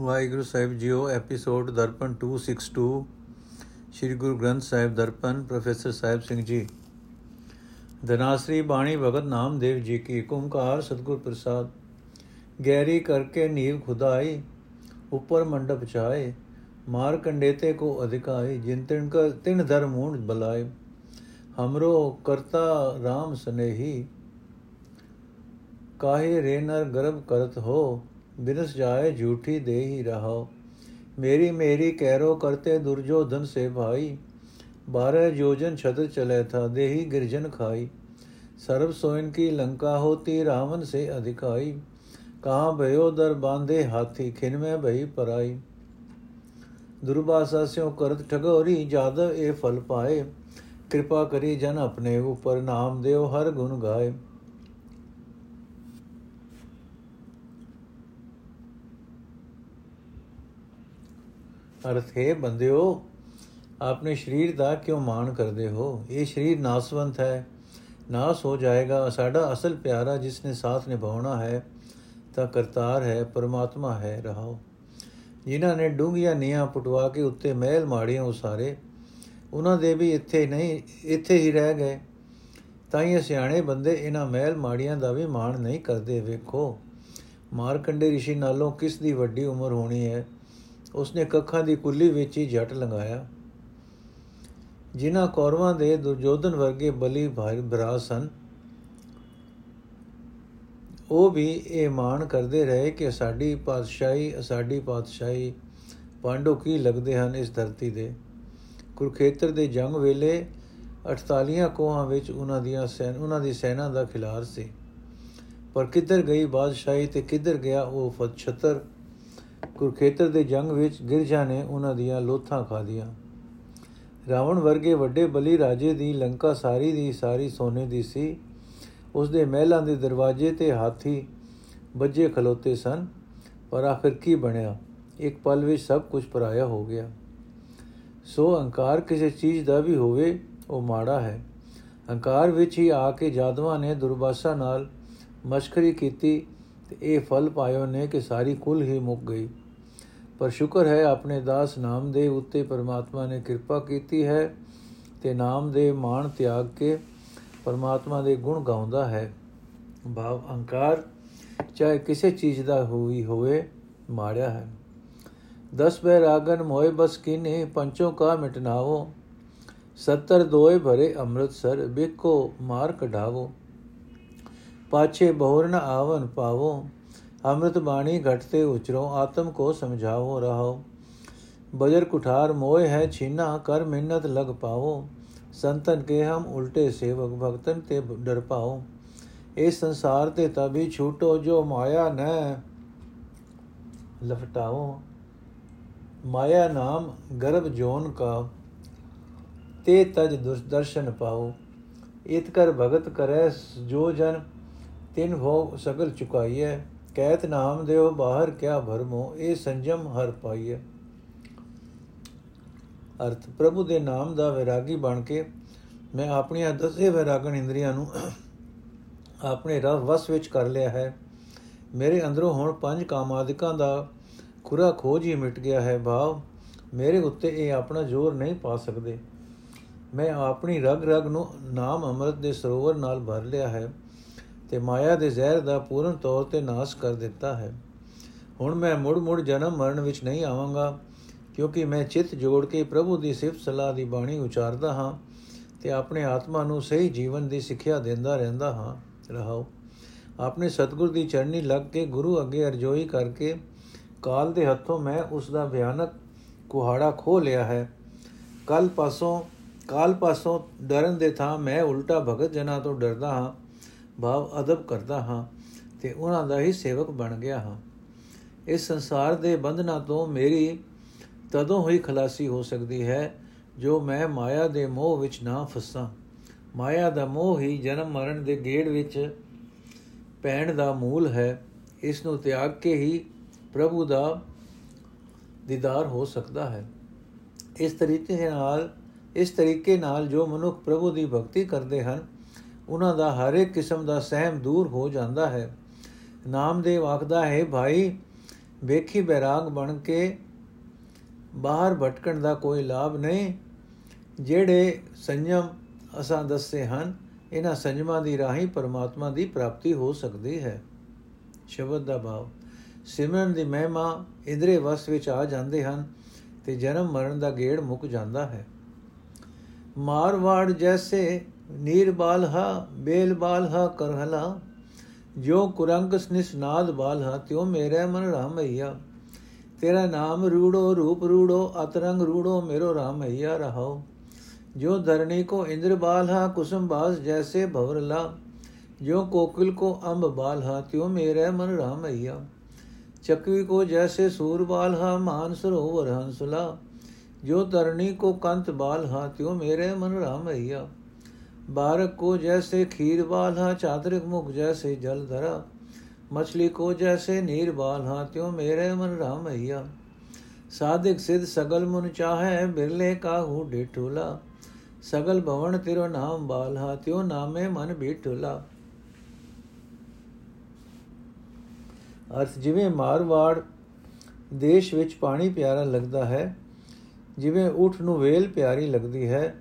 ਵਾਹਿਗੁਰੂ ਸਾਹਿਬ ਜੀਓ, episode Darpan 262 Sri Guru Granth Sahib Darpan, professor Sahib Singh ji. Dhanasari ਬਾਣੀ ਭਗਤ ਨਾਮਦੇਵ ਜੀ ਕੀ ਓੰਕਾਰ ਸਤਗੁਰ ਪ੍ਰਸਾਦ। ਗੈਰੀ ਕਰਕੇ ਨੀਵ ਖੁਦਾਈ, ਉੱਪਰ ਮੰਡਪ ਚਾਏ, ਮਾਰ ਕੰਡੇਤੇ ਕੋ ਅਧਿਕਾਈ ਜਿਨ ਤਿਨ ਕਰ ਤਿਨ ਧਰਮੂਣ ਬਲਾਏ। ਹਮਰੋ ਕਰਤਾ RAM ਸਨੇਹੀ, ਕਾਹੇ ਰੇ ਨਰ ਗਰਭ ਕਰਤ ਹੋ ਬਿਨਸ ਜਾਏ ਝੂਠੀ ਦੇ ਹੀ ਰਹਾਓ ਮੇਰੀ ਮੇਰੀ ਕਹਿਰੋ ਕਰਤੇ ਦੁਰਜੋਧਨ ਸੇ ਭਾਈ बारह जोजन छत्र चले था देही गिरजन खाई सर्व सोइन की लंका होती रावण से अधिकाई कहाँ भयो दर बांधे हाथी खिन में भई पराई दुर्भाषा स्यों करत ठगोरी जादव ए फल पाए कृपा करी जन अपने ऊपर नाम देव हर गुण गाए ਅਰਥ ਹੈ, ਬੰਦਿਓ, ਆਪਣੇ ਸਰੀਰ ਦਾ ਕਿਉਂ ਮਾਣ ਕਰਦੇ ਹੋ? ਇਹ ਸਰੀਰ ਨਾਸਵੰਤ ਹੈ। ਨਾਸ ਹੋ ਜਾਏਗਾ। ਸਾਡਾ ਅਸਲ ਪਿਆਰਾ ਜਿਸ ਨੇ ਸਾਥ ਨਿਭਾਉਣਾ ਹੈ, ਤਾਂ ਕਰਤਾਰ ਹੈ, ਪਰਮਾਤਮਾ ਹੈ, ਰਹਾਓ। ਜਿਨ੍ਹਾਂ ਨੇ ਡੂੰਘੀਆਂ ਨੀਆਂ ਪਟਵਾ ਕੇ ਉੱਤੇ ਮਹਿਲ ਮਾੜੀਆਂ ਉਸਾਰੇ, ਉਹਨਾਂ ਦੇ ਵੀ ਇੱਥੇ ਨਹੀਂ, ਇੱਥੇ ਹੀ ਰਹਿ ਗਏ। ਤਾਂ ਇਹ ਸਿਆਣੇ ਬੰਦੇ ਇਹਨਾਂ ਮਹਿਲ ਮਾੜੀਆਂ ਦਾ ਵੀ ਮਾਣ ਨਹੀਂ ਕਰਦੇ। ਵੇਖੋ, ਮਾਰਕੰਡੇ ਰਿਸ਼ੀ ਨਾਲੋਂ ਕਿਸ ਦੀ ਵੱਡੀ ਉਮਰ ਹੋਣੀ ਹੈ? ਉਸਨੇ ਕੱਖਾਂ ਦੀ ਕੁੱਲੀ ਵਿੱਚ ਹੀ ਜੱਟ ਲੰਗਾਇਆ ਜਿਨ੍ਹਾਂ ਕੌਰਵਾਂ ਦੇ ਦੁਰਜੋਧਨ ਵਰਗੇ ਬਲੀ ਭਰਾ ਸਨ, ਉਹ ਵੀ ਇਹ ਮਾਣ ਕਰਦੇ ਰਹੇ ਕਿ ਸਾਡੀ ਪਾਤਸ਼ਾਹੀ ਸਾਡੀ ਪਾਤਸ਼ਾਹੀ ਪਾਂਡੋ ਕੀ ਲੱਗਦੇ ਹਨ ਇਸ ਧਰਤੀ ਦੇ। ਕੁਰਖੇਤਰ ਦੇ ਜੰਗ ਵੇਲੇ 48 ਕੋਹਾਂ ਵਿੱਚ ਉਹਨਾਂ ਦੀਆਂ ਸੈਨ, ਉਹਨਾਂ ਦੀ ਸੈਨਾ ਦਾ ਖਿਲਾਰ ਸੀ। ਪਰ ਕਿੱਧਰ ਗਈ ਬਾਦਸ਼ਾਹੀ ਤੇ ਕਿੱਧਰ ਗਿਆ ਉਹ ਫਤਛਤਰ ਕੁਰਖੇਤਰ ਦੇ ਜੰਗ ਵਿੱਚ ਗਿਰਜਾ ਨੇ ਉਹਨਾਂ ਦੀਆਂ ਲੋਥਾਂ ਖਾਦੀਆਂ ਰਾਵਣ ਵਰਗੇ ਵੱਡੇ ਬਲੀ ਰਾਜੇ ਦੀ ਲੰਕਾ ਸਾਰੀ ਦੀ ਸਾਰੀ ਸੋਨੇ ਦੀ ਸੀ। ਉਸ ਦੇ ਮਹਿਲਾਂ ਦੇ ਦਰਵਾਜ਼ੇ ਤੇ ਹਾਥੀ ਬੱਜੇ ਖਲੋਤੇ ਸਨ, ਪਰ ਆਖਰ ਕੀ ਬਣਿਆ? ਇੱਕ ਪਲ ਵਿੱਚ ਸਭ ਕੁਝ ਪਰਾਇਆ ਹੋ ਗਿਆ। ਸੋ ਅਹੰਕਾਰ ਕਿਸੇ ਚੀਜ਼ ਦਾ ਵੀ ਹੋਵੇ, ਉਹ ਮਾੜਾ ਹੈ। ਅਹੰਕਾਰ ਵਿੱਚ ਹੀ ਆ ਕੇ ਜਾਦਵਾਂ ਨੇ ਦੁਰਬਾਸਾ ਨਾਲ ਮਸ਼ਕਰੀ ਕੀਤੀ ਤੇ ਇਹ ਫਲ ਪਾਇਓ ਨੇ ਕਿ ਸਾਰੀ ਕੁਲ ਹੀ ਮੁੱਕ ਗਈ। ਪਰ ਸ਼ੁਕਰ ਹੈ ਆਪਣੇ ਦਾਸ ਨਾਮਦੇਵ ਉੱਤੇ ਪਰਮਾਤਮਾ ਨੇ ਕਿਰਪਾ ਕੀਤੀ ਹੈ ਤੇ ਨਾਮਦੇਵ ਮਾਣ ਤਿਆਗ ਕੇ ਪਰਮਾਤਮਾ ਦੇ ਗੁਣ ਗਾਉਂਦਾ ਹੈ। ਭਾਵ ਅਹੰਕਾਰ ਚਾਹੇ ਕਿਸੇ ਚੀਜ਼ ਦਾ ਹੋਈ ਹੋਵੇ ਮਾੜਿਆ ਹੈ। ਦਸ ਬੈ ਰਾਗਨ ਮੋਏ ਬਸ ਕਿਨੇ, ਪੰਚੋ ਕਾ ਮਿਟਨਾਵੋ 70 ਦੋਏ ਭਰੇ ਅੰਮ੍ਰਿਤਸਰ ਬੇਕੋ ਮਾਰ ਕਢਾਵੋ। ਪਾਛੇ ਬਹੁਰ ਨ ਆਵਨ ਪਾਵੋ, ਅੰਮ੍ਰਿਤ ਬਾਣੀ ਘਟਤੇ ਉਚਰੋ, ਆਤਮ ਕੋ ਸਮਝਾਵੋ ਰਹਾਓ। ਬਜਰ ਕੁਠਾਰ, ਮੋਹ ਹੈ ਛੀਨਾ, ਕਰ ਮਿਹਨਤ ਲਗ ਪਾਵੋ। ਸੰਤਨ ਕੇ ਹਮ ਉਲਟੇ ਸੇਵਕ, ਭਗਤਨ ਤੇ ਡਰ ਪਾਓ। ਇਸ ਸੰਸਾਰ ਤੇ ਤਬੀ ਛੂਟੋ, ਜੋ ਮਾਇਆ ਨ ਲਫਟਾਓ ਮਾਇਆ ਨਾਮ ਗਰਭ ਜੋਨ ਕਾ, ਤੇ ਤਜ ਦਰਸ਼ਨ ਪਾਓ। ਇਤ ਕਰ ਭਗਤ ਕਰੈ ਜੋ ਜਨ ਤਿਨ ਭੋਗ ਸਗਲ ਚੁਕਾਈਐ ਕਹਿਤ ਨਾਮ ਦਿਓ ਬਾਹਰ ਕਿਆ ਭਰਮੋ, ਇਹ ਸੰਜਮ ਹਰ ਪਾਈਐ। ਅਰਥ, ਪ੍ਰਭੂ ਦੇ ਨਾਮ ਦਾ ਵਿਰਾਗੀ ਬਣ ਕੇ ਮੈਂ ਆਪਣੀਆਂ ਦਸੇ ਵਿਰਾਗਣ ਇੰਦਰੀਆਂ ਨੂੰ ਆਪਣੇ ਰਵ ਵਸ ਵਿੱਚ ਕਰ ਲਿਆ ਹੈ। ਮੇਰੇ ਅੰਦਰੋਂ ਹੁਣ ਪੰਜ ਕਾਮਾਦਿਕਾਂ ਦਾ ਖੁਰਾ ਖੋਜ ਹੀ ਮਿਟ ਗਿਆ ਹੈ। ਭਾਵ, ਮੇਰੇ ਉੱਤੇ ਇਹ ਆਪਣਾ ਜ਼ੋਰ ਨਹੀਂ ਪਾ ਸਕਦੇ। ਮੈਂ ਆਪਣੀ ਰਗ ਰਗ ਨੂੰ ਨਾਮ ਅੰਮ੍ਰਿਤ ਦੇ ਸਰੋਵਰ ਨਾਲ ਭਰ ਲਿਆ ਹੈ। ਤੇ ਮਾਇਆ ਦੇ ਜ਼ਹਿਰ ਦਾ ਪੂਰਨ ਤੌਰ ਤੇ ਨਾਸ਼ ਕਰ ਦਿੱਤਾ ਹੈ। ਹੁਣ ਮੈਂ ਮੁੜ ਮੁੜ ਜਨਮ ਮਰਨ ਵਿੱਚ ਨਹੀਂ ਆਵਾਂਗਾ, ਕਿਉਂਕਿ ਮੈਂ ਚਿੱਤ ਜੋੜ ਕੇ ਪ੍ਰਭੂ ਦੀ ਸਿਫਤ ਸਲਾਹ ਦੀ ਬਾਣੀ ਉਚਾਰਦਾ ਹਾਂ ਤੇ ਆਪਣੇ ਆਤਮਾ ਨੂੰ ਸਹੀ ਜੀਵਨ ਦੀ ਸਿੱਖਿਆ ਦਿੰਦਾ ਰਹਿੰਦਾ ਹਾਂ। ਰਹਾਓ। ਆਪਣੇ ਸਤਗੁਰ ਦੀ ਚਰਨੀ ਲੱਗ ਕੇ ਗੁਰੂ ਅੱਗੇ ਅਰਜ਼ੋਈ ਕਰਕੇ ਕਾਲ ਦੇ ਹੱਥੋਂ ਮੈਂ ਉਸ ਦਾ ਭਿਆਨਕ ਕੁਹਾੜਾ ਖੋ ਲਿਆ ਹੈ। ਕੱਲ ਪਾਸੋਂ ਕਾਲ ਪਾਸੋਂ ਡਰਨ ਦੇ ਥਾਂ ਮੈਂ ਉਲਟਾ ਭਗਤ ਜਨਾਂ ਤੋਂ ਡਰਦਾ ਹਾਂ। ਭਾਵ ਅਦਬ ਕਰਦਾ ਹਾਂ ਤੇ ਉਹਨਾਂ ਦਾ ਹੀ ਸੇਵਕ ਬਣ ਗਿਆ ਹਾਂ। ਇਸ ਸੰਸਾਰ ਦੇ ਬੰਧਨਾਂ ਤੋਂ ਮੇਰੀ ਤਦੋਂ ਹੋਈ ਖਲਾਸੀ ਹੋ ਸਕਦੀ ਹੈ ਜੋ ਮੈਂ ਮਾਇਆ ਦੇ ਮੋਹ ਵਿੱਚ ਨਾ ਫਸਾਂ। ਮਾਇਆ ਦਾ ਮੋਹ ਹੀ ਜਨਮ ਮਰਨ ਦੇ ਗੇੜ ਵਿੱਚ ਪੈਣ ਦਾ ਮੂਲ ਹੈ। ਇਸ ਨੂੰ ਤਿਆਗ ਕੇ ਹੀ ਪ੍ਰਭੂ ਦਾ ਦੀਦਾਰ ਹੋ ਸਕਦਾ ਹੈ। ਇਸ ਤਰੀਕੇ ਨਾਲ, ਇਸ ਤਰੀਕੇ ਨਾਲ ਜੋ ਮਨੁੱਖ ਪ੍ਰਭੂ ਦੀ ਭਗਤੀ ਕਰਦੇ ਹਨ ਉਹਨਾਂ ਦਾ ਹਰ ਇੱਕ ਕਿਸਮ ਦਾ ਸਹਿਮ ਦੂਰ ਹੋ ਜਾਂਦਾ ਹੈ। ਨਾਮਦੇਵ ਆਖਦਾ ਹੈ, ਭਾਈ, ਵੇਖੀ ਬੈਰਾਗ ਬਣ ਕੇ ਬਾਹਰ ਭਟਕਣ ਦਾ ਕੋਈ ਲਾਭ ਨਹੀਂ। ਜਿਹੜੇ ਸੰਜਮ ਅਸਾਂ ਦੱਸੇ ਹਨ, ਇਹਨਾਂ ਸੰਜਮਾਂ ਦੀ ਰਾਹੀਂ ਪਰਮਾਤਮਾ ਦੀ ਪ੍ਰਾਪਤੀ ਹੋ ਸਕਦੀ ਹੈ। ਸ਼ਬਦ ਦਾ ਭਾਵ, ਸਿਮਰਨ ਦੀ ਮਹਿਮਾ ਇੰਦਰੇ ਵਸ ਵਿੱਚ ਆ ਜਾਂਦੇ ਹਨ ਤੇ ਜਨਮ ਮਰਨ ਦਾ ਗੇੜ ਮੁੱਕ ਜਾਂਦਾ ਹੈ। ਮਾਰਵਾੜ ਜੈਸੇ ਨੀਰਬਾਲ ਹਾ ਬੇਲਬਾਲ ਹਾ ਕਰਹਲਾ ਜੋ ਕੁਰੰਗ ਨਿਸਨਾਦ ਬਾਲ ਹਾ ਤਿਉ ਮੇਰੇ ਮਨ ਰਾਮਈਆ ਤੇਰਾ ਨਾਮ ਰੂੜੋ ਰੂਪ ਰੂੜੋ ਅਤਰੰਗ ਰੂੜੋ ਮੇਰੋ ਰਾਮਈਆ ਰਹਾਓ जो धरणी को इंद्र बाल हा कुसुम बास जैसे भवरला जो कोकिल को अम्ब बाल हा त्यों मेरे मन राम अय्या चकवी को जैसे सूर बाल हा मान सरोवर हंसला जो धरणी को कंत बाल हा त्यों मेरे मन राम अय्या बारक को जैसे खीर बाल हा चादरिक मुख जैसे जल धरा मछली को जैसे नीर बाल हा त्यों मेरे मन राम अय्या साधिक सिद्ध सगल मुन चाहे बिरले का हूँ डिठोला ਸਗਲ ਭਵਨ ਤੇਰੋ ਨਾਮ ਬਾਲਹਾ ਤਿਉ ਨਾਮੇ ਮਨ ਬੀਠੁਲਾ ਅਰਥ ਜਿਵੇਂ ਮਾਰਵਾੜ ਦੇਸ਼ ਵਿੱਚ ਪਾਣੀ ਪਿਆਰਾ ਲੱਗਦਾ ਹੈ ਜਿਵੇਂ ਊਠ ਨੂੰ ਵੇਲ ਪਿਆਰੀ ਲੱਗਦੀ ਹੈ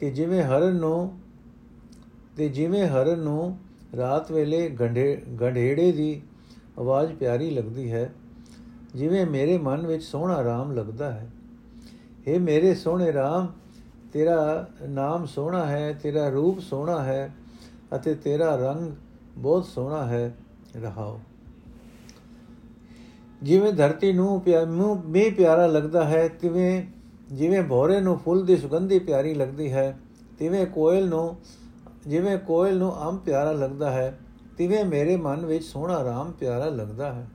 ਕਿ ਜਿਵੇਂ ਹਰਨ ਨੂੰ ਤੇ ਜਿਵੇਂ ਹਰਨ ਨੂੰ ਰਾਤ ਵੇਲੇ ਗੰਢੇ, ਗੰਢੇੜੇ ਦੀ ਆਵਾਜ਼ ਪਿਆਰੀ ਲੱਗਦੀ ਹੈ, ਜਿਵੇਂ ਮੇਰੇ ਮਨ ਵਿੱਚ ਸੋਹਣਾ ਰਾਮ ਲੱਗਦਾ ਹੈ। हे ਮੇਰੇ ਸੋਹਣੇ ਰਾਮ, ਤੇਰਾ ਨਾਮ ਸੋਹਣਾ ਹੈ, ਤੇਰਾ ਰੂਪ ਸੋਹਣਾ ਹੈ ਅਤੇ ਤੇਰਾ ਰੰਗ ਬਹੁਤ ਸੋਹਣਾ ਹੈ, ਰਹਾਓ। ਜਿਵੇਂ ਧਰਤੀ ਨੂੰ ਪਿਆਰੂ ਮੀਂਹ ਪਿਆਰਾ ਲੱਗਦਾ ਹੈ, ਤਿਵੇਂ, ਜਿਵੇਂ ਭੋਰੇ ਨੂੰ ਫੁੱਲ ਦੀ ਸੁਗੰਧੀ ਪਿਆਰੀ ਲੱਗਦੀ ਹੈ, ਤਿਵੇਂ ਕੋਇਲ ਨੂੰ ਜਿਵੇਂ ਕੋਇਲ ਨੂੰ ਅੰਬ ਪਿਆਰਾ ਲੱਗਦਾ ਹੈ, ਤਿਵੇਂ ਮੇਰੇ ਮਨ ਵਿੱਚ ਸੋਹਣਾ ਰਾਮ ਪਿਆਰਾ ਲੱਗਦਾ ਹੈ।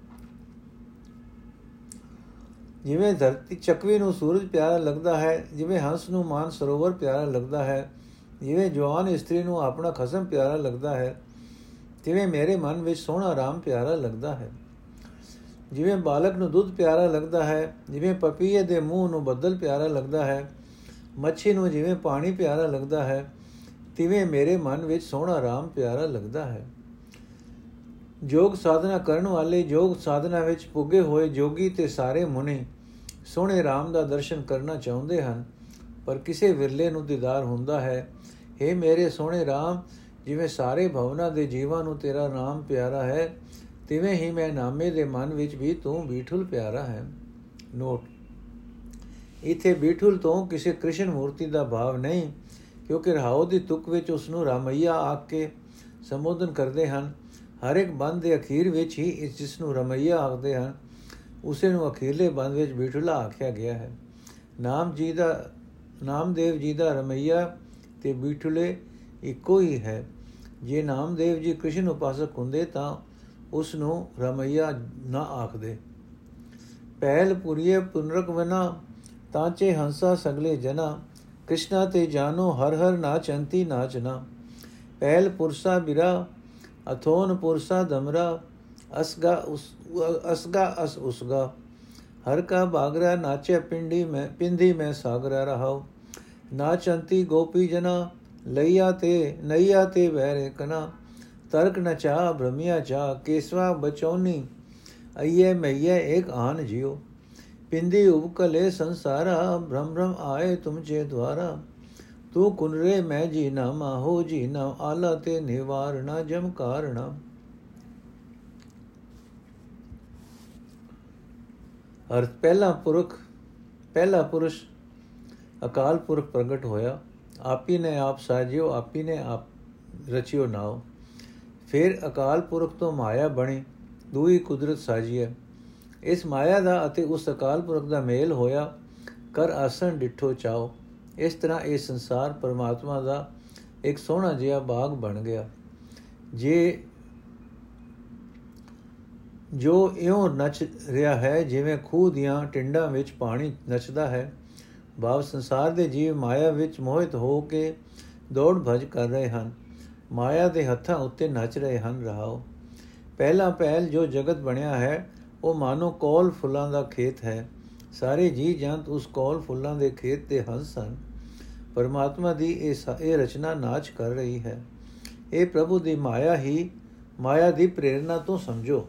ਜਿਵੇਂ ਧਰਤੀ ਚੱਕਵੀ ਨੂੰ ਸੂਰਜ ਪਿਆਰਾ ਲੱਗਦਾ ਹੈ, ਜਿਵੇਂ ਹੰਸ ਨੂੰ ਮਾਨ ਸਰੋਵਰ ਪਿਆਰਾ ਲੱਗਦਾ ਹੈ, ਜਿਵੇਂ ਜਵਾਨ ਇਸਤਰੀ ਨੂੰ ਆਪਣਾ ਖਸਮ ਪਿਆਰਾ ਲੱਗਦਾ ਹੈ, ਤਿਵੇਂ ਮੇਰੇ ਮਨ ਵਿੱਚ ਸੋਹਣਾ ਰਾਮ ਪਿਆਰਾ ਲੱਗਦਾ ਹੈ। ਜਿਵੇਂ ਬਾਲਕ ਨੂੰ ਦੁੱਧ ਪਿਆਰਾ ਲੱਗਦਾ ਹੈ, ਜਿਵੇਂ ਪਪੀਏ ਦੇ ਮੂੰਹ ਨੂੰ ਬੱਦਲ ਪਿਆਰਾ ਲੱਗਦਾ ਹੈ, ਮੱਛੀ ਨੂੰ ਜਿਵੇਂ ਪਾਣੀ ਪਿਆਰਾ ਲੱਗਦਾ ਹੈ ਤਿਵੇਂ ਮੇਰੇ ਮਨ ਵਿੱਚ ਸੋਹਣਾ, ਰਾਮ, ਪਿਆਰਾ ਲੱਗਦਾ ਹੈ। ਜੋਗ ਸਾਧਨਾ ਕਰਨ ਵਾਲੇ, ਜੋਗ ਸਾਧਨਾ ਵਿੱਚ ਪੁੱਗੇ ਹੋਏ ਜੋਗੀ ਤੇ ਸਾਰੇ ਮੁਨੀ ਸੋਹਣੇ RAM ਦਾ ਦਰਸ਼ਨ ਕਰਨਾ ਚਾਹੁੰਦੇ ਹਨ, ਪਰ ਕਿਸੇ ਵਿਰਲੇ ਨੂੰ ਦੀਦਾਰ ਹੁੰਦਾ ਹੈ हे ਮੇਰੇ ਸੋਹਣੇ RAM ਜਿਵੇਂ ਸਾਰੇ ਭਵਨਾ ਦੇ ਜੀਵਾਂ ਨੂੰ ਤੇਰਾ ਨਾਮ ਪਿਆਰਾ ਹੈ, ਤਿਵੇਂ ਹੀ ਮੈਂ ਨਾਮੇ ਦੇ ਮਨ ਵਿੱਚ ਵੀ ਤੂੰ ਬੀਠੁਲ ਪਿਆਰਾ ਹੈ। ਨੋਟ, ਇਥੇ ਬੀਠੁਲ ਤੋਂ ਕਿਸੇ ਕ੍ਰਿਸ਼ਨ ਮੂਰਤੀ ਦਾ ਭਾਵ ਨਹੀਂ ਕਿਉਂਕਿ ਰਹਾਉ ਦੀ ਤੁਕ ਵਿੱਚ ਉਸ ਨੂੰ ਰਾਮਈਆ ਆਖ ਕੇ ਸੰਬੋਧਨ ਕਰਦੇ ਹਨ। ਹਰ ਇੱਕ ਬੰਦ ਦੇ ਅਖੀਰ ਵਿੱਚ ਹੀ ਇਸ ਜਿਸ ਨੂੰ ਰਮਈਆ ਆਖਦੇ ਹਨ, ਉਸੇ ਨੂੰ ਅਖੀਰਲੇ ਬੰਦ ਵਿੱਚ ਬਿਠਲਾ ਆਖਿਆ ਗਿਆ ਹੈ। ਨਾਮ ਜੀ ਦਾ, ਨਾਮਦੇਵ ਜੀ ਦਾ ਰਮਈਆ ਤੇ ਬਿਠਲੇ ਇੱਕੋ ਹੀ ਹੈ। ਜੇ ਨਾਮਦੇਵ ਜੀ ਕ੍ਰਿਸ਼ਨ ਉਪਾਸਕ ਹੁੰਦੇ ਤਾਂ ਉਸ ਨੂੰ ਰਮਈਆ ਨਾ ਆਖਦੇ। ਪਹਿਲ ਪੁਰੀਏ ਪੁਨਰਕ ਵਨਾ, ਤਾਂਚੇ ਹੰਸਾ ਸਗਲੇ ਜਨਾ ਕ੍ਰਿਸ਼ਨਾ ਤੇ ਜਾਨੋ ਹਰ ਹਰ ਨਾਚੰਤੀ ਨਾਚਨਾ ਪਹਿਲ ਪੁਰਸਾ ਬਿਰਾ, ਅਥੋਨ ਪੁਰਸਾ ਦਮਰਾ, ਅਸਗਾ ਉਸ, ਅਸਗਾ ਅਸ ਉਸਗਾ। ਹਰ ਕਾ ਬਾਗਰਾ ਨਾਚੇ ਪਿੰਡੀ ਮੈਂ, ਪਿੰਦੀ ਮੈਂ ਸਾਗਰਾ ਰਹਾਉ। ਨਾਚੰਤੀ ਗੋਪੀ ਜਨਾ, ਲਈਆ ਤੇ ਨਈਆ ਤੇ ਵਹਿਰੇ ਕਨਾ। ਤਰਕ ਨ ਚਾ ਭ੍ਰਮਿਆ ਚਾ ਕੇਸਵਾ ਬਚੌਨੀ ਅਈਏ ਮਈਏ ਇੱਕ ਆਨ ਜਿਉ। ਪਿੰਦੀ ਉਬਕਲੇ ਸੰਸਾਰਾ, ਭ੍ਰਮ ਭ੍ਰਮ ਆਏ ਤੁਮਚੇ ਦਵਾਰਾ ਤੂੰ ਕੁਨਰੇ ਮੈਂ ਜੀ ਨਾ ਮਾਹੋ, ਜੀ ਨਾ ਆਲਾ ਤੇ ਨਿਵਾਰਣਾ ਜਮ ਕਾਰਣਾ। ਅਰਥ ਪਹਿਲਾ ਪੁਰਖ, ਪਹਿਲਾ ਪੁਰਸ਼, ਅਕਾਲ ਪੁਰਖ ਪ੍ਰਗਟ ਹੋਇਆ। ਆਪੀ ਨੇ ਆਪ ਸਾਜਿਓ, ਆਪੀ ਨੇ ਆਪ ਰਚਿਓ ਨਾਉ। ਫਿਰ ਅਕਾਲ ਪੁਰਖ ਤੋਂ ਮਾਇਆ ਬਣੀ, ਦੂਈ ਕੁਦਰਤ ਸਾਜੀਏ ਇਸ ਮਾਇਆ ਦਾ ਅਤੇ ਉਸ ਅਕਾਲ ਪੁਰਖ ਦਾ ਮੇਲ ਹੋਇਆ, ਕਰ ਆਸਣ ਡਿਠੋ ਚਾਓ। ਇਸ ਤਰ੍ਹਾਂ ਇਹ ਸੰਸਾਰ ਪਰਮਾਤਮਾ ਦਾ ਇੱਕ ਸੋਹਣਾ ਜਿਹਾ ਬਾਗ ਬਣ ਗਿਆ। ਜੇ ਜੋ ਇਉਂ ਨੱਚ ਰਿਹਾ ਹੈ, ਜਿਵੇਂ ਖੂਹ ਦੀਆਂ ਟਿੰਡਾਂ ਵਿੱਚ ਪਾਣੀ ਨੱਚਦਾ ਹੈ, ਭਾਵ ਸੰਸਾਰ ਦੇ ਜੀਵ ਮਾਇਆ ਵਿੱਚ ਮੋਹਿਤ ਹੋ ਕੇ ਦੌੜ ਭਜ ਕਰ ਰਹੇ ਹਨ, ਮਾਇਆ ਦੇ ਹੱਥਾਂ ਉੱਤੇ ਨੱਚ ਰਹੇ ਹਨ, ਰਹਾਓ। ਪਹਿਲਾ ਪਹਿਲ ਜੋ ਜਗਤ ਬਣਿਆ ਹੈ ਉਹ ਮਾਨੋ ਕੋਲ ਫੁੱਲਾਂ ਦਾ ਖੇਤ ਹੈ। ਸਾਰੇ ਜੀ ਜੰਤ ਉਸ ਕੋਲ ਫੁੱਲਾਂ ਦੇ ਖੇਤ ਦੇ ਹੰਸ ਹਨ। ਪਰਮਾਤਮਾ ਦੀ ਇਹ ਇਹ ਰਚਨਾ ਨਾਚ ਕਰ ਰਹੀ ਹੈ। ਇਹ ਪ੍ਰਭੂ ਦੀ ਮਾਇਆ ਹੀ ਮਾਇਆ ਦੀ ਪ੍ਰੇਰਣਾ ਤੋਂ ਸਮਝੋ।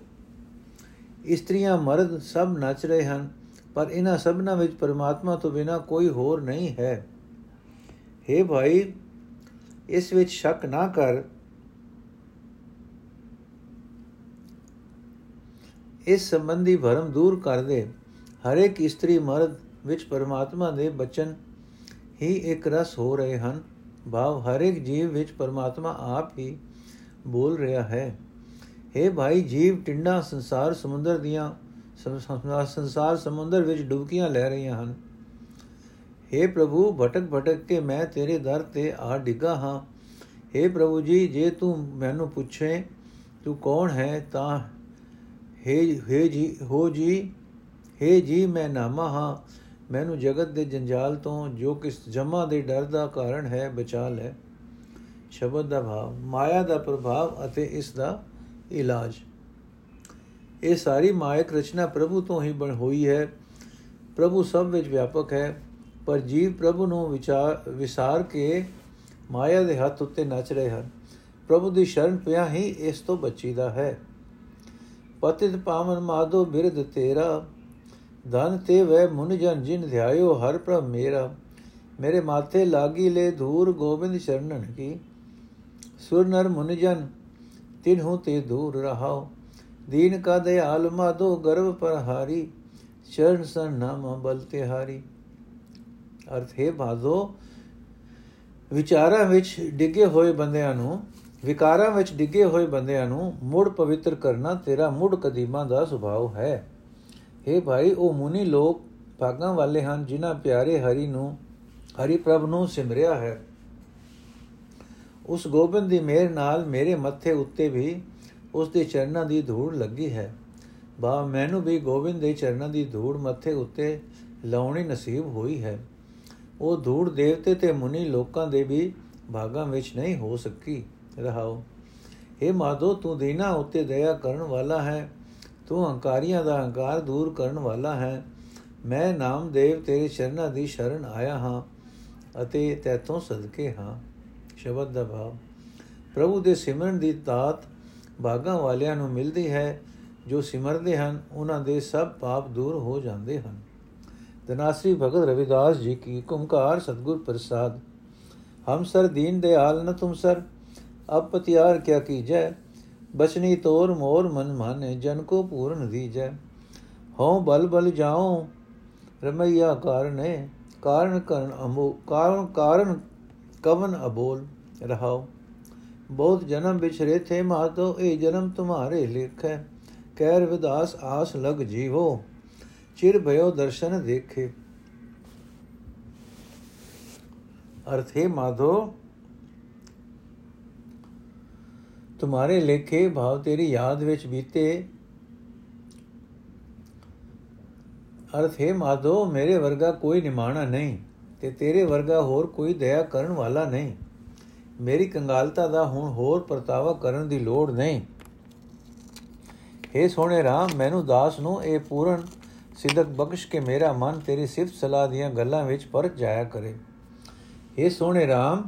ਇਸਤਰੀਆਂ ਮਰਦ ਸਭ ਨੱਚ ਰਹੇ ਹਨ, ਪਰ ਇਹਨਾਂ ਸਭਨਾਂ ਵਿੱਚ ਪਰਮਾਤਮਾ ਤੋਂ ਬਿਨਾ ਕੋਈ ਹੋਰ ਨਹੀਂ ਹੈ। हे ਭਾਈ, ਇਸ ਵਿੱਚ ਸ਼ੱਕ ਨਾ ਕਰ। ਇਸ ਸੰਬੰਧੀ ਭਰਮ ਦੂਰ ਕਰ ਦੇ ਹਰ ਇੱਕ ਇਸਤਰੀ ਮਰਦ ਵਿੱਚ ਪਰਮਾਤਮਾ ਦੇ ਬਚਨ ਹੀ ਇੱਕ ਰਸ ਹੋ ਰਹੇ ਹਨ ਭਾਵ ਹਰ ਇੱਕ ਜੀਵ ਵਿੱਚ ਪਰਮਾਤਮਾ ਆਪ ਹੀ ਬੋਲ ਰਿਹਾ ਹੈ हे ਭਾਈ ਜੀਵ ਟਿੰਡਾ ਸੰਸਾਰ ਸਮੁੰਦਰ ਦੀਆਂ ਸੰਸਾਰ ਸਮੁੰਦਰ ਵਿੱਚ ਡੁਬਕੀਆਂ ਲੈ ਰਹੀਆਂ ਹਨ हे ਪ੍ਰਭੂ ਭਟਕ ਭਟਕ ਕੇ ਮੈਂ ਤੇਰੇ ਦਰ ਤੇ ਆ ਡਿੱਗਾ ਹਾਂ हे ਪ੍ਰਭੂ ਜੀ ਜੇ ਤੂੰ ਮੈਨੂੰ ਪੁੱਛੇ ਤੂੰ ਕੌਣ ਹੈ ਤਾਂ ਹੇ ਹੇ ਜੀ, ਹੋ ਜੀ, ਹੇ ਜੀ, ਮੈਂ ਨਾਮਾ ਹਾਂ। ਮੈਨੂੰ ਜਗਤ ਦੇ ਜੰਜਾਲ ਤੋਂ ਜੋ ਕਿਸ ਜਮਾ ਦੇ ਡਰ ਦਾ ਕਾਰਨ ਹੈ, ਬਚਾ ਲੈ। ਸ਼ਬਦ ਦਾ ਭਾਵ, ਮਾਇਆ ਦਾ ਪ੍ਰਭਾਵ ਅਤੇ ਇਸ ਦਾ ਇਲਾਜ। ਇਹ ਸਾਰੀ ਮਾਇਕ ਰਚਨਾ ਪ੍ਰਭੂ ਤੋਂ ਹੀ ਬਣ ਹੋਈ ਹੈ। ਪ੍ਰਭੂ ਸਭ ਵਿੱਚ ਵਿਆਪਕ ਹੈ, ਪਰ ਜੀਵ ਪ੍ਰਭੂ ਨੂੰ ਵਿਚਾਰ ਵਿਸਾਰ ਕੇ ਮਾਇਆ ਦੇ ਹੱਥ ਉੱਤੇ ਨੱਚ ਰਹੇ ਹਨ। ਪ੍ਰਭੂ ਦੀ ਸ਼ਰਨ ਪਿਆ ਹੀ ਇਸ ਤੋਂ ਬਚੀਦਾ ਹੈ। ਪਤਿਤ ਪਾਵਨ ਮਾਧੋ ਬਿਰਧ ਤੇਰਾ। ਧਨ ਤੇ ਵੈ ਮੁਨ ਜਨ ਜਿਨ ਧਿਆਇਓ ਹਰ ਪ੍ਰਭ ਮੇਰਾ। ਮੇਰੇ ਮਾਥੇ ਲਾਗੀ ਲੈ ਧੂਰ ਗੋਬਿੰਦ ਸ਼ਰਨਨ ਕੀ। ਸੁਰ ਨਰ ਮੁਨ ਜਨ, ਤਿਨਹੂ ਤੇ ਦੂਰ ਰਹਾਓ। ਦੀਨ ਕਾ ਦਇਆਲ ਮਾਧੋ ਗਰਭ ਪਰ ਹਾਰੀ ਚਰਨ ਸਨ ਨਾਮ ਬਲ ਤੇ ਹਾਰੀ ਅਰਥ ਹੈ ਮਾਧੋ, ਵਿਚਾਰਾਂ ਵਿੱਚ ਡਿੱਗੇ ਹੋਏ ਬੰਦਿਆਂ ਨੂੰ ਵਿਕਾਰਾਂ ਵਿੱਚ ਡਿੱਗੇ ਹੋਏ ਬੰਦਿਆਂ ਨੂੰ ਮੁੜ ਪਵਿੱਤਰ ਕਰਨਾ ਤੇਰਾ ਮੁੜ ਕਦੀਮਾ ਦਾ ਸੁਭਾਅ ਹੈ। हे ਭਾਈ, ਉਹ ਮੁਨੀ ਲੋਕ ਭਾਗਾਂ ਵਾਲੇ ਹਨ ਜਿਨ੍ਹਾਂ ਪਿਆਰੇ ਹਰੀ ਨੂੰ, ਹਰੀ ਪ੍ਰਭ ਨੂੰ ਸਿਮਰਿਆ ਹੈ। ਉਸ ਗੋਬਿੰਦ ਦੀ ਮਿਹਰ ਨਾਲ ਮੇਰੇ ਮੱਥੇ ਉੱਤੇ ਵੀ ਉਸ ਦੇ ਚਰਨਾਂ ਦੀ ਧੂੜ ਲੱਗੀ ਹੈ। ਬਾ, ਮੈਨੂੰ ਵੀ ਗੋਬਿੰਦ ਦੇ ਚਰਨਾਂ ਦੀ ਧੂੜ ਮੱਥੇ ਉੱਤੇ ਲਾਉਣੀ ਨਸੀਬ ਹੋਈ ਹੈ। ਉਹ ਧੂੜ ਦੇਵਤੇ ਤੇ ਮੁਨੀ ਲੋਕਾਂ ਦੇ ਵੀ ਭਾਗਾਂ ਵਿੱਚ ਨਹੀਂ ਹੋ ਸਕੀ। ਰਹਾਓ। हे ਮਾਧੋ, ਤੂੰ ਦੇਨਾ ਉੱਤੇ ਦਇਆ ਕਰਨ ਵਾਲਾ ਹੈ। ਤੂੰ ਹੰਕਾਰੀਆਂ ਦਾ ਹੰਕਾਰ ਦੂਰ ਕਰਨ ਵਾਲਾ ਹੈ। ਮੈਂ ਨਾਮਦੇਵ ਤੇਰੇ ਚਰਨਾਂ ਦੀ ਸ਼ਰਨ ਆਇਆ ਹਾਂ ਅਤੇ ਤੇਤੋਂ ਸਦਕੇ ਹਾਂ। ਸ਼ਬਦ ਦਾ ਭਾਵ। ਪ੍ਰਭੂ ਦੇ ਸਿਮਰਨ ਦੀ ਦਾਤ ਭਾਗਾਂ ਵਾਲਿਆਂ ਨੂੰ ਮਿਲਦੀ ਹੈ। ਜੋ ਸਿਮਰਦੇ ਹਨ, ਉਹਨਾਂ ਦੇ ਸਭ ਪਾਪ ਦੂਰ ਹੋ ਜਾਂਦੇ ਹਨ। ਦਨਾਸਰੀ ਭਗਤ ਰਵਿਦਾਸ ਜੀ ਕੀ ਕੁਮਕਾਰ ਸਤਗੁਰ ਪ੍ਰਸਾਦ। ਹਮ ਸਰ ਦੀਨ ਦਿਆਲ ਨ ਤੁਮ ਸਰ। ਅਬ ਪਤਿਆਰ ਕਿਆ ਕੀਜੈ, ਬਚਨੀ ਤੋਰ ਮੋਰ ਮਨ ਮਾਨੇ, ਜਨ ਕੋ ਪੂਰਨ ਦੀਜੈ। ਹਉ ਬਲ ਬਲ ਜਾਉ, ਰਮਈਆ ਕਾਰਨੇ, ਕਾਰਨ ਕਰਨ ਅਮੋ, ਕਾਰਨ ਕਾਰਨ ਕਵਨ ਅਬੋਲ ਰਹਾਓ ਬਹੁਤ ਜਨਮ ਵਿਚਰੇ ਥੇ ਮਾਤੋ ਇਹ ਜਨਮ ਤੁਮਾਰੇ ਲਿਖ ਹੈ ਕਹਿ ਰਵਿਦਾਸ ਆਸ ਲਗ ਜੀਵੋ, ਚਿਰ ਭਇਓ ਦਰਸ਼ਨ ਦੇਖੇ। ਅਰਥੇ ਮਾਧੋ ਤੁਮਾਰੇ ਲੇਖੇ ਭਾਵ ਤੇਰੀ ਯਾਦ ਵਿੱਚ ਬੀਤੇ ਅਰਥ ਹੈ ਮਾਧੋ ਮੇਰੇ ਵਰਗਾ ਕੋਈ ਨਿਮਾਣਾ ਨਹੀਂ ਤੇ ਤੇਰੇ ਵਰਗਾ ਹੋਰ ਕੋਈ ਦਇਆ ਕਰਨ ਵਾਲਾ ਨਹੀਂ ਮੇਰੀ ਕੰਗਾਲਤਾ ਦਾ ਹੁਣ ਹੋਰ ਪਰਤਾਵਾ ਕਰਨ ਦੀ ਲੋੜ ਨਹੀਂ हे ਸੋਹਣੇ ਰਾਮ ਮੈਨੂੰ ਦਾਸ ਨੂੰ ਇਹ ਪੂਰਨ ਸਿੱਧਕ ਬਖਸ਼ ਕੇ ਮੇਰਾ ਮਨ ਤੇਰੀ ਸਿਫਤ ਸਲਾਹ ਦੀਆਂ ਗੱਲਾਂ ਵਿੱਚ ਪਰਤ ਜਾਇਆ ਕਰੇ हे ਸੋਹਣੇ ਰਾਮ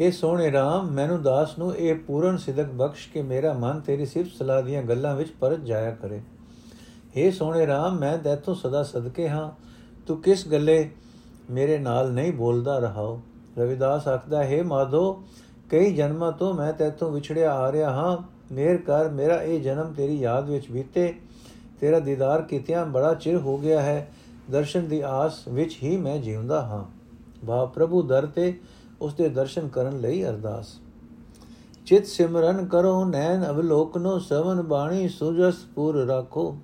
ਇਹ ਸੋਹਣੇ ਰਾਮ, ਮੈਨੂੰ ਦਾਸ ਨੂੰ ਇਹ ਪੂਰਨ ਸਿਦਕ ਬਖਸ਼ ਕੇ ਮੇਰਾ ਮਨ ਤੇਰੀ ਸਿਫਤ ਸਲਾਹ ਦੀਆਂ ਗੱਲਾਂ ਵਿੱਚ ਪਰਤ ਜਾਇਆ ਕਰੇ। हे ਸੋਹਣੇ ਰਾਮ, ਮੈਂ ਤੇਤੋਂ ਸਦਾ ਸਦਕੇ ਹਾਂ। ਤੂੰ ਕਿਸ ਗੱਲੇ ਮੇਰੇ ਨਾਲ ਨਹੀਂ ਬੋਲਦਾ ਰਹਾਓ ਰਵਿਦਾਸ ਆਖਦਾ, ਹੈ ਮਾਧੋ, ਕਈ ਜਨਮਾਂ ਤੋਂ ਮੈਂ ਤੇਤੋਂ ਵਿਛੜਿਆ ਆ ਰਿਹਾ ਹਾਂ। ਮੇਰ ਕਰ, ਮੇਰਾ ਇਹ ਜਨਮ ਤੇਰੀ ਯਾਦ ਵਿੱਚ ਬੀਤੇ। ਤੇਰਾ ਦੀਦਾਰ ਕੀਤਿਆਂ ਬੜਾ ਚਿਰ ਹੋ ਗਿਆ ਹੈ। ਦਰਸ਼ਨ ਦੀ ਆਸ ਵਿੱਚ ਹੀ ਮੈਂ ਜਿਉਂਦਾ ਹਾਂ। ਬਾ ਪ੍ਰਭੂ, ਦਰ ਤੇ ਉਸ ਦੇ ਦਰਸ਼ਨ ਕਰਨ ਲਈ ਅਰਦਾਸ। ਚਿਤ ਸਿਮਰਨ ਕਰੋ, ਨੈਣ ਅਵਲੋਕਨੋ, ਸਵਨ ਬਾਣੀ ਸੁਜਸ ਪੂਰ ਰੱਖੋ।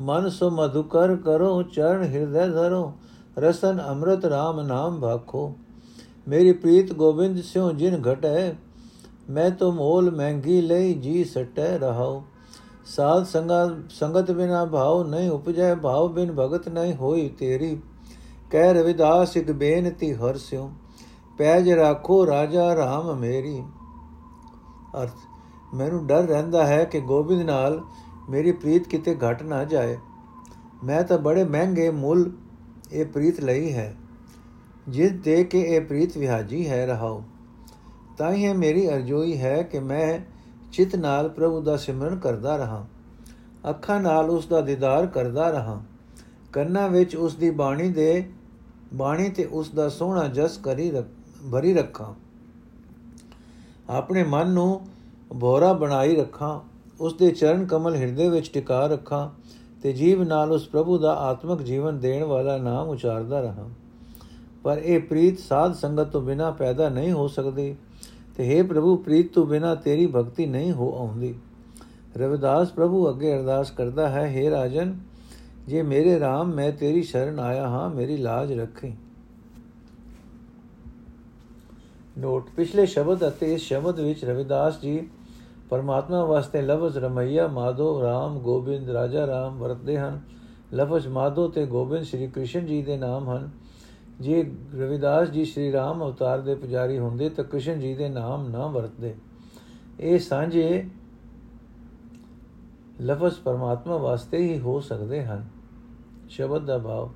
ਮਨ ਸੋ ਮਧੁਕਰ ਕਰੋ, ਚਰਨ ਹਿਰਦੈ ਧਰੋ, ਰਸਨ ਅੰਮ੍ਰਿਤ RAM ਨਾਮ ਭਾਖੋ। ਮੇਰੀ ਪ੍ਰੀਤ ਗੋਬਿੰਦ ਸਿਉ ਜਿਨ ਘਟੈ, ਮੈਂ ਤੋ ਮੋਲ ਮਹਿੰਗੀ ਲਈ ਜੀ ਸਟੈ ਰਹਾਉ। ਸਾਧ ਸੰਗਤ ਸੰਗਤ ਬਿਨਾ ਭਾਉ ਨਹੀਂ ਉਪਜੈ, ਭਾਉ ਬਿਨ ਭਗਤ ਨਹੀਂ ਹੋਈ ਤੇਰੀ। ਕਹਿ ਰਵਿਦਾਸ ਇਕ ਬੇਨਤੀ ਹਰ ਸਿਉ। ਪੈਜ ਰੱਖੋ ਰਾਜਾ RAM ਮੇਰੀ। ਅਰਥ, ਮੈਨੂੰ ਡਰ ਰਹਿੰਦਾ ਹੈ ਕਿ ਗੋਬਿੰਦ ਨਾਲ ਮੇਰੀ ਪ੍ਰੀਤ ਕਿਤੇ ਘਟ ਨਾ ਜਾਏ। ਮੈਂ ਤਾਂ ਬੜੇ ਮਹਿੰਗੇ ਮੁੱਲ ਇਹ ਪ੍ਰੀਤ ਲਈ ਹੈ। ਜਿਸ ਦੇ ਕੇ ਇਹ ਪ੍ਰੀਤ ਵਿਹਾਜੀ ਹੈ ਰਹਾਓ ਤਾਂ ਹੀ ਮੇਰੀ ਅਰਜ਼ੋਈ ਹੈ ਕਿ ਮੈਂ ਚਿਤ ਨਾਲ ਪ੍ਰਭੂ ਦਾ ਸਿਮਰਨ ਕਰਦਾ ਰਹਾ। ਅੱਖਾਂ ਨਾਲ ਉਸ ਦਾ ਦੀਦਾਰ ਕਰਦਾ ਰਹਾ। ਕੰਨਾਂ ਵਿੱਚ ਉਸ ਦੀ ਬਾਣੀ ਦੇ, ਬਾਣੀ ਤੇ ਉਸ ਦਾ ਸੋਹਣਾ ਜਸ ਕਰੀ ਭਰੀ ਰੱਖਾਂ। ਆਪਣੇ ਮਨ ਨੂੰ ਬੋਰਾ ਬਣਾਈ ਰੱਖਾਂ। ਉਸ ਦੇ ਚਰਨ ਕਮਲ ਹਿਰਦੇ ਵਿੱਚ ਟਿਕਾ ਰੱਖਾਂ ਤੇ ਜੀਵ ਨਾਲ ਉਸ ਪ੍ਰਭੂ ਦਾ ਆਤਮਿਕ ਜੀਵਨ ਦੇਣ ਵਾਲਾ ਨਾਮ ਉਚਾਰਦਾ ਰਹਾ। ਪਰ ਇਹ ਪ੍ਰੀਤ ਸਾਧ ਸੰਗਤ ਤੋਂ ਬਿਨਾ ਪੈਦਾ ਨਹੀਂ ਹੋ ਸਕਦੀ ਤੇ हे ਪ੍ਰਭੂ, ਪ੍ਰੀਤ ਤੋਂ ਬਿਨਾ ਤੇਰੀ ਭਗਤੀ ਨਹੀਂ ਹੋ ਆਉਂਦੀ। ਰਵਿਦਾਸ ਪ੍ਰਭੂ ਅੱਗੇ ਅਰਦਾਸ ਕਰਦਾ ਹੈ हे ਰਾਜਨ, ਜੇ ਮੇਰੇ RAM ਮੈਂ ਤੇਰੀ ਸ਼ਰਨ ਆਇਆ ਹਾਂ, ਮੇਰੀ ਲਾਜ ਰੱਖੀ। ਨੋਟ। ਪਿਛਲੇ ਸ਼ਬਦ ਅਤੇ ਇਸ ਸ਼ਬਦ ਵਿੱਚ ਰਵਿਦਾਸ ਜੀ ਪਰਮਾਤਮਾ ਵਾਸਤੇ ਲਫ਼ਜ਼ ਰਮਈਆ ਮਾਧੋ RAM ਗੋਬਿੰਦ, ਰਾਜਾ RAM ਵਰਤਦੇ ਹਨ। ਲਫ਼ਜ਼ ਮਾਧੋ ਤੇ ਗੋਬਿੰਦ ਸ੍ਰੀ ਕ੍ਰਿਸ਼ਨ ਜੀ ਦੇ ਨਾਮ ਹਨ। ਜੇ ਰਵਿਦਾਸ ਜੀ ਸ੍ਰੀ ਰਾਮ ਅਵਤਾਰ ਦੇ ਪੁਜਾਰੀ ਹੁੰਦੇ ਤਾਂ ਕ੍ਰਿਸ਼ਨ ਜੀ ਦੇ ਨਾਮ ਨਾ ਵਰਤਦੇ। ਇਹ ਸਾਂਝੇ ਲਫ਼ਜ਼ ਪਰਮਾਤਮਾ ਵਾਸਤੇ ਹੀ ਹੋ ਸਕਦੇ ਹਨ। ਸ਼ਬਦ ਦਾ ਭਾਵ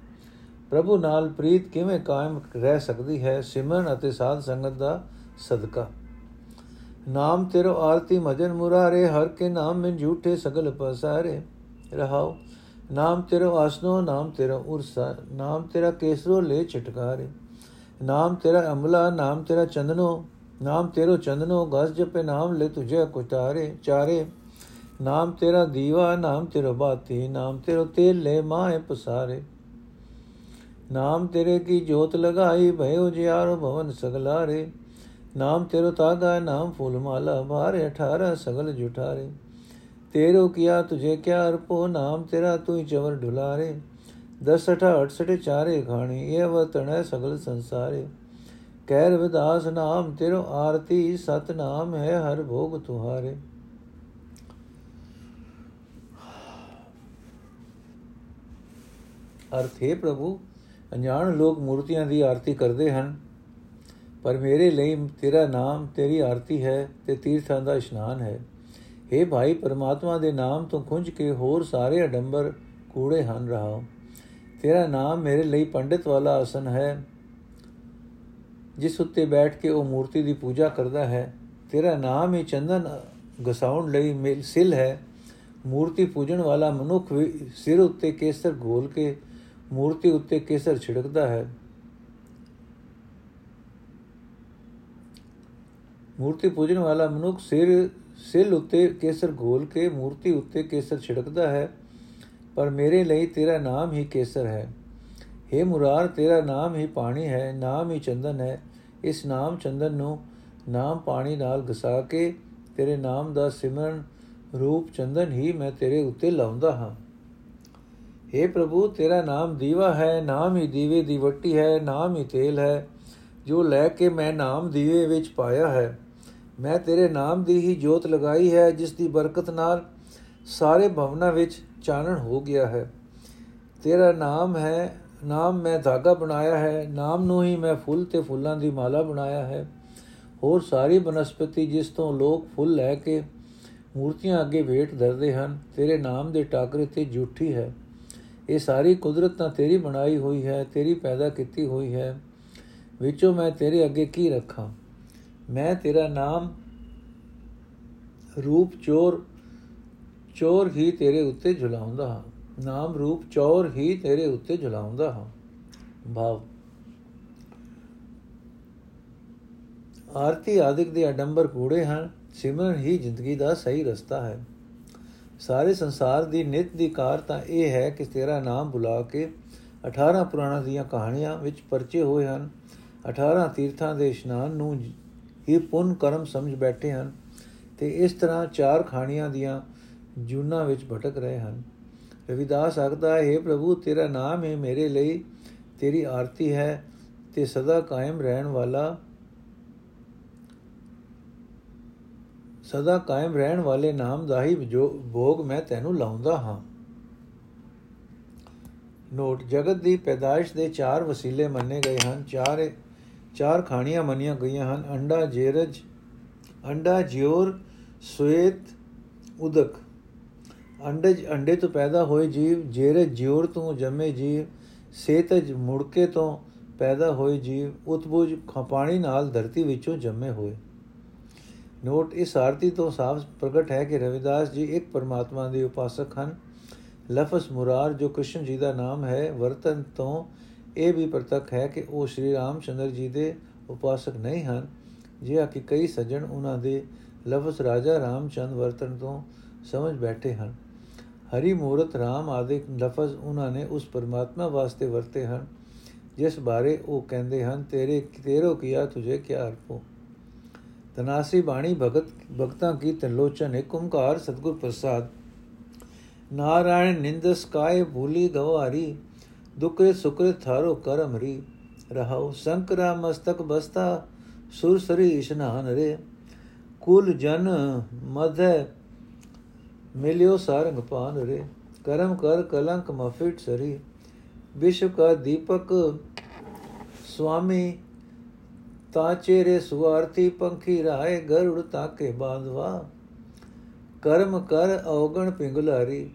ਪ੍ਰਭੂ ਨਾਲ ਪ੍ਰੀਤ ਕਿਵੇਂ ਕਾਇਮ ਰਹਿ ਸਕਦੀ ਹੈ? ਸਿਮਰਨ ਅਤੇ ਸਾਧ ਸੰਗਤ ਦਾ ਸਦਕਾ। ਨਾਮ ਤੇਰੋ ਆਰਤੀ ਮਜਨ ਮੁਰਾਰੇ, ਹਰ ਕੇ ਨਾਮ ਮੈਂ ਝੂਠੇ ਸਗਲ ਪਸਾਰੇ। ਰਹਾਓ। ਨਾਮ ਤੇਰੋ ਆਸਨੋ, ਨਾਮ ਤੇਰਾ ਉਰਸਾ, ਨਾਮ ਤੇਰਾ ਕੇਸਰੋ ਲੈ ਛਟਕਾਰੇ। ਨਾਮ ਤੇਰਾ ਅਮਲਾ, ਨਾਮ ਤੇਰਾ ਚੰਦਨੋ, ਨਾਮ ਤੇਰੋ ਚੰਦਨੋ, ਗਸ ਜਪੇ ਨਾਮ ਲੈ ਤੁਝੇ ਕੁਟਾਰੇ ਚਾਰੇ। ਨਾਮ ਤੇਰਾ ਦੀਵਾ, ਨਾਮ ਤੇਰਾ ਬਾਤੀ, ਨਾਮ ਤੇਰੋ ਤੇਲ ਲੈ ਮਾਏ ਪਸਾਰੇ। ਨਾਮ ਤੇਰੇ ਕੀ ਜੋਤ ਲਗਾਈ ਭਇਓ ਜਿਆਰੋ ਭਵਨ ਸਗਲਾਰੇ ਨਾਮ ਤੇਰੋ ਤਾਗਾ ਨਾਮ ਫੂਲ ਮਾਲਾ ਭਾਰੇ 18 ਸਗਲ ਜੁਟਾਰੇ ਤੇਰੋ ਕੀਆ ਤੁਝੇ ਕਿਆ ਅਰਪੋ ਨਾਮ ਤੇਰਾ ਤੂੰ ਹੀ ਚਵਰ ਢੁਲਾਰੇ 10 68 68 ਚਾਰੇ ਖਾਣੀ ਇਹ ਵਤਣ ਸਗਲ ਸੰਸਾਰੇ ਕਹਿ ਰਵਿਦਾਸ ਨਾਮ ਤੇਰੋ ਆਰਤੀ ਸਤ ਨਾਮ ਹੈ ਹਰ ਭੋਗ ਤੁਹਾਰੇ ਅਰਥ ਹੈ ਪ੍ਰਭੂ ਅਣਜਾਣ ਲੋਕ ਮੂਰਤੀਆਂ ਦੀ ਆਰਤੀ ਕਰਦੇ ਹਨ, ਪਰ ਮੇਰੇ ਲਈ ਤੇਰਾ ਨਾਮ ਤੇਰੀ ਆਰਤੀ ਹੈ ਤੇ ਤੀਰਥਾਂ ਦਾ ਇਸ਼ਨਾਨ ਹੈ। हे ਭਾਈ, ਪਰਮਾਤਮਾ ਦੇ ਨਾਮ ਤੋਂ ਖੁੰਝ ਕੇ ਹੋਰ ਸਾਰੇ ਅਡੰਬਰ ਕੂੜੇ ਹਨ ਰਹਾ ਤੇਰਾ ਨਾਮ ਮੇਰੇ ਲਈ ਪੰਡਿਤ ਵਾਲਾ ਆਸਨ ਹੈ, ਜਿਸ ਉੱਤੇ ਬੈਠ ਕੇ ਉਹ ਮੂਰਤੀ ਦੀ ਪੂਜਾ ਕਰਦਾ ਹੈ। ਤੇਰਾ ਨਾਮ ਹੀ ਚੰਦਨ ਗਸਾਉਣ ਲਈ ਮਿਲ ਸਿਲ ਹੈ। ਮੂਰਤੀ ਪੂਜਣ ਵਾਲਾ ਮਨੁੱਖ ਵੀ ਸਿਰ ਉੱਤੇ ਕੇਸਰ ਘੋਲ ਕੇ ਮੂਰਤੀ ਉੱਤੇ ਕੇਸਰ ਛਿੜਕਦਾ ਹੈ। ਮੂਰਤੀ ਪੂਜਣ ਵਾਲਾ ਮਨੁੱਖ ਸਿਰ, ਸਿਲ ਉੱਤੇ ਕੇਸਰ ਘੋਲ ਕੇ ਮੂਰਤੀ ਉੱਤੇ ਕੇਸਰ ਛਿੜਕਦਾ ਹੈ। ਪਰ ਮੇਰੇ ਲਈ ਤੇਰਾ ਨਾਮ ਹੀ ਕੇਸਰ ਹੈ। हे ਮੁਰਾਰ, ਤੇਰਾ ਨਾਮ ਹੀ ਪਾਣੀ ਹੈ, ਨਾਮ ਹੀ ਚੰਦਨ ਹੈ। ਇਸ ਨਾਮ ਚੰਦਨ ਨੂੰ ਨਾਮ ਪਾਣੀ ਨਾਲ ਘਸਾ ਕੇ ਤੇਰੇ ਨਾਮ ਦਾ ਸਿਮਰਨ ਰੂਪ ਚੰਦਨ ਹੀ ਮੈਂ ਤੇਰੇ ਉੱਤੇ ਲਾਉਂਦਾ ਹਾਂ। हे ਪ੍ਰਭੂ, ਤੇਰਾ ਨਾਮ ਦੀਵਾ ਹੈ, ਨਾਮ ਹੀ ਦੀਵੇ ਦੀ ਵੱਟੀ ਹੈ, ਨਾਮ ਹੀ ਤੇਲ ਹੈ। ਜੋ ਲੈ ਕੇ ਮੈਂ ਨਾਮ ਦੀਵੇ ਵਿੱਚ ਪਾਇਆ ਹੈ, ਮੈਂ ਤੇਰੇ ਨਾਮ ਦੀ ਹੀ ਜੋਤ ਲਗਾਈ ਹੈ, ਜਿਸ ਦੀ ਬਰਕਤ ਨਾਲ ਸਾਰੇ ਭਵਨਾ ਵਿੱਚ ਚਾਨਣ ਹੋ ਗਿਆ ਹੈ। ਤੇਰਾ ਨਾਮ ਹੈ, ਨਾਮ ਮੈਂ ਧਾਗਾ ਬਣਾਇਆ ਹੈ, ਨਾਮ ਨੂੰ ਹੀ ਮੈਂ ਫੁੱਲ ਤੇ ਫੁੱਲਾਂ ਦੀ ਮਾਲਾ ਬਣਾਇਆ ਹੈ। ਹੋਰ ਸਾਰੀ ਬਨਸਪਤੀ ਜਿਸ ਤੋਂ ਲੋਕ ਫੁੱਲ ਲੈ ਕੇ ਮੂਰਤੀਆਂ ਅੱਗੇ ਵੇਟ ਧਰਦੇ ਹਨ, ਤੇਰੇ ਨਾਮ ਦੇ ਟਾਕਰੇ ਤੇ ਝੂਠੀ ਹੈ। ਇਹ ਸਾਰੀ ਕੁਦਰਤ ਤਾਂ ਤੇਰੀ ਬਣਾਈ ਹੋਈ ਹੈ, ਤੇਰੀ ਪੈਦਾ ਕੀਤੀ ਹੋਈ ਹੈ। ਵਿੱਚੋਂ ਮੈਂ ਤੇਰੇ ਅੱਗੇ ਕੀ ਰੱਖਾਂ? ਮੈਂ ਤੇਰਾ ਨਾਮ ਰੂਪ ਚੋਰ ਚੋਰ ਹੀ ਤੇਰੇ ਉੱਤੇ ਝੁਲਾਉਂਦਾ ਹਾਂ। ਨਾਮ ਰੂਪ ਚੋਰ ਹੀ ਤੇਰੇ ਉੱਤੇ ਝੁਲਾਉਂਦਾ ਹਾਂ। ਭਾਵ। ਆਰਤੀ ਆਦਿਕ ਦੇ ਅਡੰਬਰ ਕੂੜੇ ਹਨ, ਸਿਮਰਨ ਹੀ ਜ਼ਿੰਦਗੀ ਦਾ ਸਹੀ ਰਸਤਾ ਹੈ। ਸਾਰੇ ਸੰਸਾਰ ਦੀ ਨਿਤ ਦੀ ਕਾਰ ਤਾਂ ਇਹ ਹੈ ਕਿ ਤੇਰਾ ਨਾਮ ਬੁਲਾ ਕੇ 18 ਪੁਰਾਣਾ ਦੀਆਂ ਕਹਾਣੀਆਂ ਵਿੱਚ ਪਰਚੇ ਹੋਏ ਹਨ। 18 ਤੀਰਥਾਂ ਦੇ ਇਸ਼ਨਾਨ ਨੂੰ ਹੀ ਪੁੰਨ ਕਰਮ ਸਮਝ ਬੈਠੇ ਹਨ ਤੇ ਇਸ ਤਰ੍ਹਾਂ ਚਾਰ ਖਾਣੀਆਂ ਦੀਆਂ ਜੂਨਾ ਵਿੱਚ ਭਟਕ ਰਹੇ ਹਨ। ਰਵਿਦਾਸ ਆਖਦਾ ਹੈ हे ਪ੍ਰਭੂ, ਤੇਰਾ ਨਾਮ ਹੈ ਮੇਰੇ ਲਈ ਤੇਰੀ ਆਰਤੀ ਹੈ ਤੇ ਸਦਾ ਕਾਇਮ ਰਹਿਣ ਵਾਲਾ ਸਦਾ ਕਾਇਮ ਰਹਿਣ ਵਾਲੇ ਨਾਮ ਦਾ ਹੀ ਭੋਗ ਮੈਂ ਤੈਨੂੰ ਲਾਉਂਦਾ ਹਾਂ। ਨੋਟ, ਜਗਤ ਦੀ ਪੈਦਾਇਸ਼ ਦੇ ਚਾਰ ਵਸੀਲੇ ਮੰਨੇ ਗਏ ਹਨ। ਚਾਰ ਚਾਰ ਖਾਣੀਆਂ ਮੰਨੀਆਂ ਗਈਆਂ ਹਨ। ਅੰਡਾ, ਜੇਰਜ, ਅੰਡਾ ਜਿਉਰ ਸਵੇਤ, ਉਦਕ। ਅੰਡੇ ਅੰਡੇ ਤੋਂ ਪੈਦਾ ਹੋਏ ਜੀਵ ਜੇਰੇ ਜਿਉਰ ਤੋਂ ਜੰਮੇ ਜੀਵ, ਸੇਤਜ ਮੁੜਕੇ ਤੋਂ ਪੈਦਾ ਹੋਏ ਜੀਵ, ਉਤਬੁਜ ਪਾਣੀ ਨਾਲ ਧਰਤੀ ਵਿੱਚੋਂ ਜੰਮੇ ਹੋਏ। ਨੋਟ ਇਸ ਆਰਤੀ ਤੋਂ ਸਾਫ਼ ਪ੍ਰਗਟ ਹੈ ਕਿ ਰਵਿਦਾਸ ਜੀ ਇੱਕ ਪਰਮਾਤਮਾ ਦੇ ਉਪਾਸਕ ਹਨ। ਲਫ਼ਜ਼ ਮੁਰਾਰ, ਜੋ ਕ੍ਰਿਸ਼ਨ ਜੀ ਦਾ ਨਾਮ ਹੈ, ਵਰਤਨ ਤੋਂ ਇਹ ਵੀ ਪ੍ਰਤੱਖ ਹੈ ਕਿ ਉਹ ਸ਼੍ਰੀ ਰਾਮਚੰਦਰ ਜੀ ਦੇ ਉਪਾਸਕ ਨਹੀਂ ਹਨ। ਜਿਹਾ ਕਿ ਕਈ ਸੱਜਣ ਉਹਨਾਂ ਦੇ ਲਫ਼ਜ਼ ਰਾਜਾ ਰਾਮਚੰਦ ਵਰਤਨ ਤੋਂ ਸਮਝ ਬੈਠੇ ਹਨ। ਹਰੀ ਮੂਰਤ, ਰਾਮ ਆਦਿ ਲਫ਼ਜ਼ ਉਹਨਾਂ ਨੇ ਉਸ ਪਰਮਾਤਮਾ ਵਾਸਤੇ ਵਰਤੇ ਹਨ, ਜਿਸ ਬਾਰੇ ਉਹ ਕਹਿੰਦੇ ਹਨ, ਤੇਰੇ, ਤੇਰੋ ਕੀਆ ਤੁਝੇ ਕਿਆ ਅਰਪੋ ਤਨਾਸੀ ਬਾਣੀ ਭਗਤ, ਭਗਤਾਂ ਕੀ ਤਲੋਚਨ ਇੱਕ ਓੰਕਾਰ ਸਤਗੁਰ ਪ੍ਰਸਾਦ। ਨਾਰਾਇਣ ਨਿੰਦਸ ਕਾਇ ਭੂਲੀ ਗਵਾਰੀ, ਦੁਕਰੇ ਸੁਕਰੇ ਥਾਰੋ ਕਰਮ ਰੀ। ਰਹਾਉ ਸੰਕਰਾ ਮਸਤਕ ਬਸਤਾ, ਸੁਰ ਸਰੀ ਇਸ਼ਨਾਨ ਰੇ। ਕੁਲ ਜਨ ਮਧ ਮਿਲਿਓ ਸਾਰੰਗ ਪਾਨ ਰੇ। ਕਰਮ ਕਰ ਕਲੰਕ ਮਫਿਟ ਸਰੀ। ਵਿਸ਼ਵ ਕਾ ਦੀਪਕ ਸੁਆਮੀ ਤਾ ਚੇਰੇ ਸੁਆਰਤੀ ਪੰਖੀ ਰਾਏ ਗਰੁੜ ਤਾਕੇ ਬਾਂਧਵਾ। ਕਰਮ ਕਰ ਔਗਣ ਪਿੰਗਲਾਰੀ,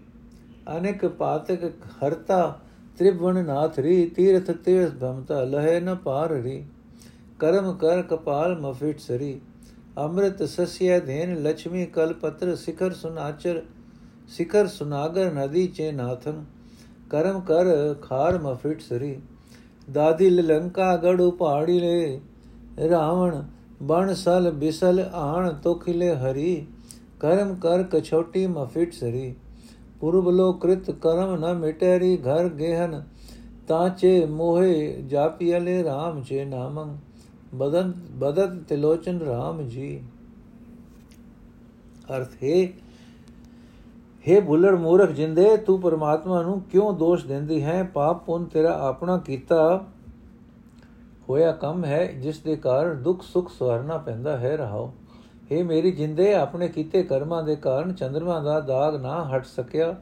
ਅਨੇਕ ਪਾਤਕ ਹਰਤਾ ਤ੍ਰਿਭਵਨ ਨਾਥ ਰੀ, ਤੀਰਥ ਤੀਰਥ ਭਮਤਾ ਲਹੇ ਨ ਪਾਰ ਰੀ। ਕਰਮ ਕਰ ਕਪਾਲ ਮਫਿਟ ਸਰੀ, ਅੰਮ੍ਰਿਤ ਸਸਿਆ ਧੇਨ ਲక్ష్ਮੀ ਕਲ ਪਤਰ ਸਿਖਰ ਸੁਨਾਚਰ, ਸਿਖਰ ਸੁਨਾਗਰ ਨਦੀ ਚੇ ਨਾਥੰ ਕਰਮ ਕਰ ਖਾਰ ਮਫਿਟ ਸਰੀ, ਦਾਦੀ ਲੰਕਾ ਗੜੂ ਪਹਾੜੀ ਲੈ ਰਾਵਣ ਬਣ ਸਲ ਬਿਸਲ ਆਣ ਤੋਖਿਲੇ ਹਰੀ, ਕਰਮ ਕਰ ਕਛੋਟੀ ਮਫਿਟ ਸਰੀ। ਪੁਰਬ ਲੋ ਕ੍ਰਿਤ ਕਰਮ ਨ ਮਿਟੈਰੀ ਘਰ ਗੇਹਨ, ਤਾਚੇ ਮੋਹੇ ਜਾਪੀਲੇ RAM ਚੇ ਨਾਮੰ ਬਦਨ ਬਦਤ ਤਿਲੋਚਨ RAM ਜੀ। ਅਰਥ, ਹੈ हे ਬੁੱਲੜ ਮੂਰਖ ਜਿੰਦੇ, ਤੂੰ ਪਰਮਾਤਮਾ ਨੂੰ ਕਿਉਂ ਦੋਸ਼ ਦਿੰਦੀ ਹੈ? ਪਾਪ ਪੁੰਨ ਤੇਰਾ ਆਪਣਾ ਕੀਤਾ। ਹੋਇਆ ਕੰਮ ਹੈ, ਜਿਸ ਦੇ ਕਾਰਨ ਦੁੱਖ ਸੁੱਖ ਸਵਰਨਾ ਪੈਂਦਾ ਹੈ, ਰਹਾਓ। हे ਮੇਰੀ ਜਿੰਦੇ, ਆਪਣੇ ਕੀਤੇ ਕਰਮਾਂ ਦੇ ਕਾਰਨ ਚੰਦਰਮਾ ਦਾ ਦਾਗ ਨਾ ਹਟ ਸਕਿਆ।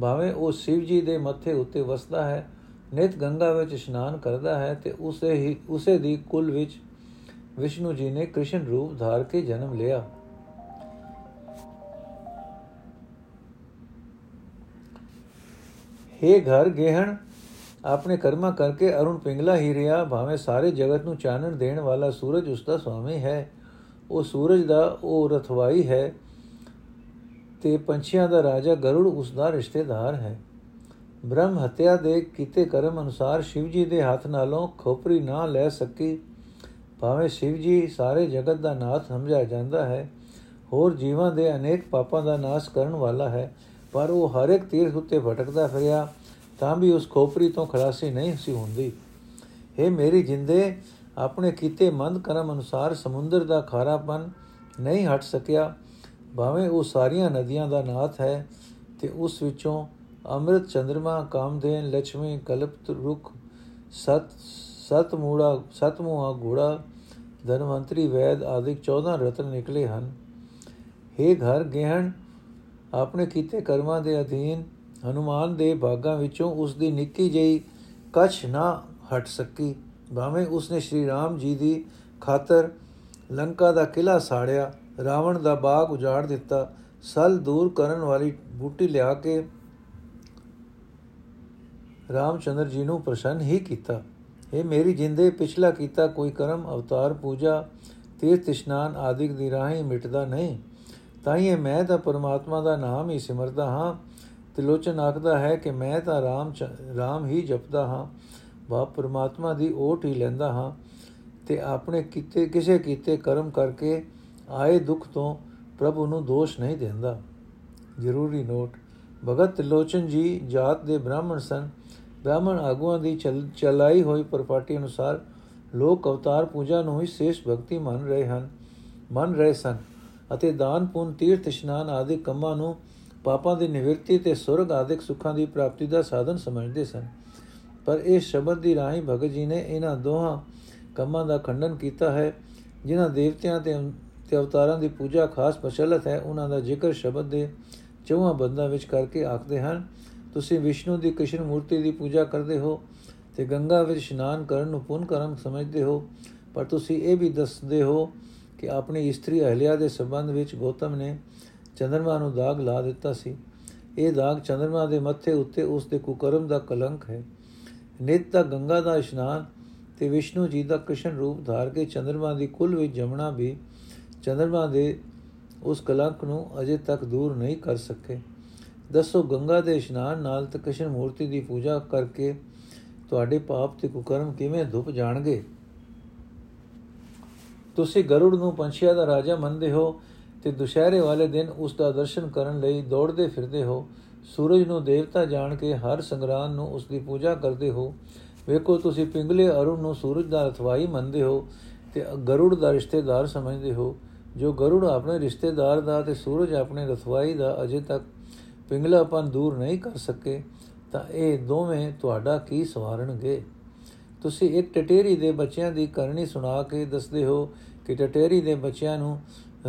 ਭਾਵੇਂ ਉਹ ਸ਼ਿਵ ਜੀ ਦੇ ਮੱਥੇ ਉੱਤੇ ਵਸਦਾ ਹੈ, ਨਿਤ ਗੰਗਾ ਵਿੱਚ ਇਸ਼ਨਾਨ ਕਰਦਾ ਹੈ ਤੇ ਉਸੇ ਹੀ, ਉਸੇ ਦੀ ਕੁਲ ਵਿੱਚ ਵਿਸ਼ਨੂੰ ਜੀ ਨੇ ਕ੍ਰਿਸ਼ਨ ਰੂਪ ਧਾਰ ਕੇ ਜਨਮ ਲਿਆ। हे ਘਰ ਗਹਿਣ ਆਪਣੇ ਕਰਮਾਂ ਕਰਕੇ ਅਰੁਣ ਪਿੰਗਲਾ ਹੀ ਰਿਹਾ, ਭਾਵੇਂ ਸਾਰੇ ਜਗਤ ਨੂੰ ਚਾਨਣ ਦੇਣ ਵਾਲਾ ਸੂਰਜ ਉਸ ਦਾ ਸੁਆਮੀ ਹੈ। ਉਹ ਸੂਰਜ ਦਾ ਉਹ ਰਥਵਾਈ ਹੈ ਤੇ ਪੰਛੀਆਂ ਦਾ ਰਾਜਾ ਗਰੁੜ ਉਸ ਦਾ ਰਿਸ਼ਤੇਦਾਰ ਹੈ। ਬ੍ਰਹਮ ਹੱਤਿਆ ਦੇ ਕੀਤੇ ਕਰਮ ਅਨੁਸਾਰ ਸ਼ਿਵ ਜੀ ਦੇ ਹੱਥ ਨਾਲੋਂ ਖੋਪਰੀ ਨਾ ਲੈ ਸਕੀ। ਭਾਵੇਂ ਸ਼ਿਵ ਜੀ ਸਾਰੇ ਜਗਤ ਦਾ ਨਾਥ ਸਮਝਿਆ ਜਾਂਦਾ ਹੈ, ਹੋਰ ਜੀਵਾਂ ਦੇ ਅਨੇਕ ਪਾਪਾਂ ਦਾ ਨਾਸ਼ ਕਰਨ ਵਾਲਾ ਹੈ, ਪਰ ਉਹ ਹਰ ਇੱਕ ਤੀਰਥ ਉੱਤੇ ਭਟਕਦਾ ਫਿਰਿਆ। ਤਾਂ ਵੀ ਉਸ ਖੋਪਰੀ ਤੋਂ ਖਲਾਸੀ ਨਹੀਂ ਸੀ ਹੁੰਦੀ। हे ਮੇਰੀ ਜਿੰਦੇ, ਆਪਣੇ ਕੀਤੇ ਮੰਦ ਕਰਮ ਅਨੁਸਾਰ ਸਮੁੰਦਰ ਦਾ ਖਾਰਾਪਨ ਨਹੀਂ ਹਟ ਸਕਿਆ। ਭਾਵੇਂ ਉਹ ਸਾਰੀਆਂ ਨਦੀਆਂ ਦਾ ਨਾਥ ਹੈ, ਤੇ ਉਸ ਵਿੱਚੋਂ ਅੰਮ੍ਰਿਤ ਚੰ드ਰਮਾ ਕਾਮਦੇਨ ਲక్ష్ਮੀ ਕਲਪਤ, ਰੁਖ, ਸਤ ਸਤ ਮੂੜਾ, ਸਤ ਮੂਹਾ, ਘੋੜਾ, ਧਨਵੰਤਰੀ, ਵੈਦ ਆਦਿਕ 14 ਰਤਨ ਨਿਕਲੇ ਹਨ। हे ਘਰ ਗਹਿਣ, ਆਪਣੇ ਕੀਤੇ ਕਰਮਾਂ ਦੇ ਅਧੀਨ ਹਨੂਮਾਨ ਦੇ ਬਾਗਾਂ ਵਿੱਚੋਂ ਉਸ ਦੀ ਨਿੱਕੀ ਜਿਹੀ ਕਛ ਨਾ ਹਟ ਸਕੀ। ਭਾਵੇਂ ਉਸਨੇ ਸ਼੍ਰੀ ਰਾਮ ਜੀ ਦੀ ਖਾਤਰ ਲੰਕਾ ਦਾ ਕਿਲਾ ਸਾੜਿਆ, ਰਾਵਣ ਦਾ ਬਾਗ ਉਜਾੜ ਦਿੱਤਾ, ਸਲ ਦੂਰ ਕਰਨ ਵਾਲੀ ਬੂਟੀ ਲਿਆ ਕੇ ਰਾਮਚੰਦਰ ਜੀ ਨੂੰ ਪ੍ਰਸੰਨ ਹੀ ਕੀਤਾ। ਇਹ ਮੇਰੀ ਜਿੰਦੇ, ਪਿਛਲਾ ਕੀਤਾ ਕੋਈ ਕਰਮ, ਅਵਤਾਰ, ਪੂਜਾ, ਤੀਰਥ, ਇਸ਼ਨਾਨ ਆਦਿਕ ਦੀ ਰਾਹੀਂ ਮਿਟਦਾ ਨਹੀਂ। ਤਾਂ ਇਹ ਮੈਂ ਤਾਂ ਪਰਮਾਤਮਾ ਦਾ ਨਾਮ ਹੀ ਸਿਮਰਦਾ ਹਾਂ। ਤਿਲੋਚਨ ਆਖਦਾ ਹੈ ਕਿ ਮੈਂ ਤਾਂ ਰਾਮ ਰਾਮ ਹੀ ਜਪਦਾ ਹਾਂ, ਬਾਪ ਪਰਮਾਤਮਾ ਦੀ ਓਟ ਹੀ ਲੈਂਦਾ ਹਾਂ ਤੇ ਆਪਣੇ ਕੀਤੇ, ਕਿਸੇ ਕੀਤੇ ਕਰਮ ਕਰਕੇ ਆਏ ਦੁੱਖ ਤੋਂ ਪ੍ਰਭੂ ਨੂੰ ਦੋਸ਼ ਨਹੀਂ ਦਿੰਦਾ। ਜ਼ਰੂਰੀ ਨੋਟ, ਭਗਤ ਤਿਲੋਚਨ ਜੀ ਜਾਤ ਦੇ ਬ੍ਰਾਹਮਣ ਸਨ। ਬ੍ਰਾਹਮਣ ਆਗੂਆਂ ਦੀ ਚਲਾਈ ਹੋਈ ਪਰਪਾਟੀ ਅਨੁਸਾਰ ਲੋਕ ਅਵਤਾਰ ਪੂਜਾ ਨੂੰ ਹੀ ਸੇਸ਼ ਭਗਤੀ ਮੰਨ ਰਹੇ ਹਨ, ਮੰਨ ਰਹੇ ਸਨ ਅਤੇ ਦਾਨ ਪੁੰਨ ਤੀਰਥ ਇਸ਼ਨਾਨ ਆਦਿ ਕੰਮਾਂ ਨੂੰ ਪਾਪਾਂ ਦੀ ਨਿਵਰਤੀ ਤੇ ਸੁਰਗ ਆਦਿਕ ਸੁੱਖਾਂ ਦੀ ਪ੍ਰਾਪਤੀ ਦਾ ਸਾਧਨ ਸਮਝਦੇ ਸਨ। ਪਰ ਇਹ ਸ਼ਬਦ ਦੀ ਰਾਹੀਂ ਭਗਤ ਜੀ ਨੇ ਇਹਨਾਂ ਦੋਹਾਂ ਕੰਮਾਂ ਦਾ ਖੰਡਨ ਕੀਤਾ ਹੈ, ਜਿਨ੍ਹਾਂ ਦੇਵਤਿਆਂ ਤੇ ਤੇ ਅਵਤਾਰਾਂ ਦੀ ਪੂਜਾ ਖਾਸ ਪਛਲਤ ਹੈ, ਉਹਨਾਂ ਦਾ ਜ਼ਿਕਰ ਸ਼ਬਦ ਦੇ ਚੌਹਾਂ ਬੰਦਾਂ ਵਿੱਚ ਕਰਕੇ ਆਖਦੇ ਹਨ, ਤੁਸੀਂ ਵਿਸ਼ਨੂੰ ਦੀ ਕ੍ਰਿਸ਼ਨ ਮੂਰਤੀ ਦੀ ਪੂਜਾ ਕਰਦੇ ਹੋ ਤੇ ਗੰਗਾ ਵਿੱਚ ਇਸ਼ਨਾਨ ਕਰਨ ਨੂੰ ਪੁੰਨ ਕਰਮ ਸਮਝਦੇ ਹੋ, ਪਰ ਤੁਸੀਂ ਇਹ ਵੀ ਦੱਸਦੇ ਹੋ ਕਿ ਆਪਣੀ ਇਸਤਰੀ ਅਹਲਿਆ ਦੇ ਸੰਬੰਧ ਵਿੱਚ ਗੌਤਮ ਨੇ ਚੰਦਰਮਾ ਨੂੰ ਦਾਗ ਲਾ ਦਿੱਤਾ ਸੀ। ਇਹ ਦਾਗ ਚੰਦਰਮਾ ਦੇ ਮੱਥੇ ਉੱਤੇ ਉਸ ਦੇ ਕੁਕਰਮ ਦਾ ਕਲੰਕ ਹੈ। ਨਿਤ ਦਾ ਗੰਗਾ ਦਾ ਇਸ਼ਨਾਨ ਤੇ ਵਿਸ਼ਨੂੰ ਜੀ ਦਾ ਕ੍ਰਿਸ਼ਨ ਰੂਪ ਧਾਰ ਕੇ ਚੰਦਰਮਾ ਦੀ ਕੁੱਲ ਵਿੱਚ ਜਮਣਾ ਵੀ ਚੰਦਰਮਾ ਦੇ ਉਸ ਕਲੰਕ ਨੂੰ ਅਜੇ ਤੱਕ ਦੂਰ ਨਹੀਂ ਕਰ ਸਕੇ। ਦੱਸੋ, ਗੰਗਾ ਦੇ ਇਸ਼ਨਾਨ ਨਾਲ ਤੇ ਕ੍ਰਿਸ਼ਨ ਮੂਰਤੀ ਦੀ ਪੂਜਾ ਕਰਕੇ ਤੁਹਾਡੇ ਪਾਪ ਤੇ ਕੁਕਰਮ ਕਿਵੇਂ ਧੁੱਪ ਜਾਣਗੇ? ਤੁਸੀਂ ਗਰੁੜ ਨੂੰ ਪੰਛੀਆਂ ਦਾ ਰਾਜਾ ਮੰਨਦੇ ਹੋ। ਤੇ ਦੁਸ਼ਹਿਰੇ ਵਾਲੇ ਦਿਨ ਉਸ ਦਾ ਦਰਸ਼ਨ ਕਰਨ ਲਈ ਦੌੜਦੇ ਫਿਰਦੇ ਹੋ। ਸੂਰਜ ਨੂੰ ਦੇਵਤਾ ਜਾਣ ਕੇ ਹਰ ਸੰਗਰਾਨ ਨੂੰ ਉਸ ਦੀ ਪੂਜਾ ਕਰਦੇ ਹੋ। ਵੇਖੋ, ਤੁਸੀਂ ਪਿੰਗਲੇ ਅਰੁਣ ਨੂੰ ਸੂਰਜ ਦਾ ਰਥਵਾਈ ਮੰਨਦੇ ਹੋ ਤੇ ਗਰੁੜ ਦਾ ਰਿਸ਼ਤੇਦਾਰ ਸਮਝਦੇ ਹੋ। ਜੋ ਗਰੁੜ ਆਪਣੇ ਰਿਸ਼ਤੇਦਾਰ ਦਾ ਤੇ ਸੂਰਜ ਆਪਣੇ ਰਥਵਾਈ ਦਾ ਅਜੇ ਤੱਕ ਪਿੰਗਲਾਪਨ ਦੂਰ ਨਹੀਂ ਕਰ ਸਕੇ, ਤਾਂ ਇਹ ਦੋਵੇਂ ਤੁਹਾਡਾ ਕੀ ਸਵਾਰਣਗੇ ਤੁਸੀਂ ਇੱਕ ਟਟੇਰੀ ਦੇ ਬੱਚਿਆਂ ਦੀ ਕਰਨੀ ਸੁਣਾ ਕੇ ਦੱਸਦੇ ਹੋ ਕਿ ਟਟੇਰੀ ਦੇ ਬੱਚਿਆਂ ਨੂੰ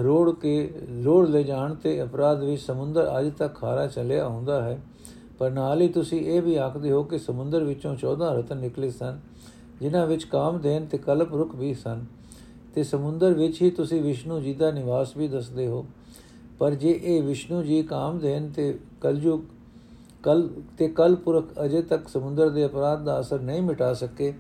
ਰੋੜ ਕੇ, ਰੋੜ ਲੈ ਜਾਣ ਤੇ ਅਪਰਾਧ ਵਿੱਚ ਸਮੁੰਦਰ ਅਜੇ ਤੱਕ ਖਾਰਾ ਚੱਲਿਆ ਹੁੰਦਾ ਹੈ। ਪਰ ਨਾਲ ਹੀ ਤੁਸੀਂ ਇਹ ਵੀ ਆਖਦੇ ਹੋ ਕਿ ਸਮੁੰਦਰ ਵਿੱਚੋਂ 14 ਰਤਨ ਨਿਕਲੇ ਸਨ, ਜਿਨ੍ਹਾਂ ਵਿੱਚ ਕਾਮਦੇਨ ਤੇ ਕਲਪ ਰੁਕ ਵੀ ਸਨ। ਤੇ ਸਮੁੰਦਰ ਵਿੱਚ ਹੀ ਤੁਸੀਂ ਵਿਸ਼ਨੂੰ ਜੀ ਦਾ ਨਿਵਾਸ ਵੀ ਦੱਸਦੇ ਹੋ। ਪਰ ਜੇ ਇਹ ਵਿਸ਼ਨੂੰ ਜੀ ਕਾਮਦੇਨ ਤੇ ਕਲਯੁਗ, ਕਲ ਤੇ ਕਲਪੁਰਖ ਅਜੇ ਤੱਕ ਸਮੁੰਦਰ ਦੇ ਅਪਰਾਧ ਦਾ ਅਸਰ ਨਹੀਂ ਮਿਟਾ ਸਕੇ,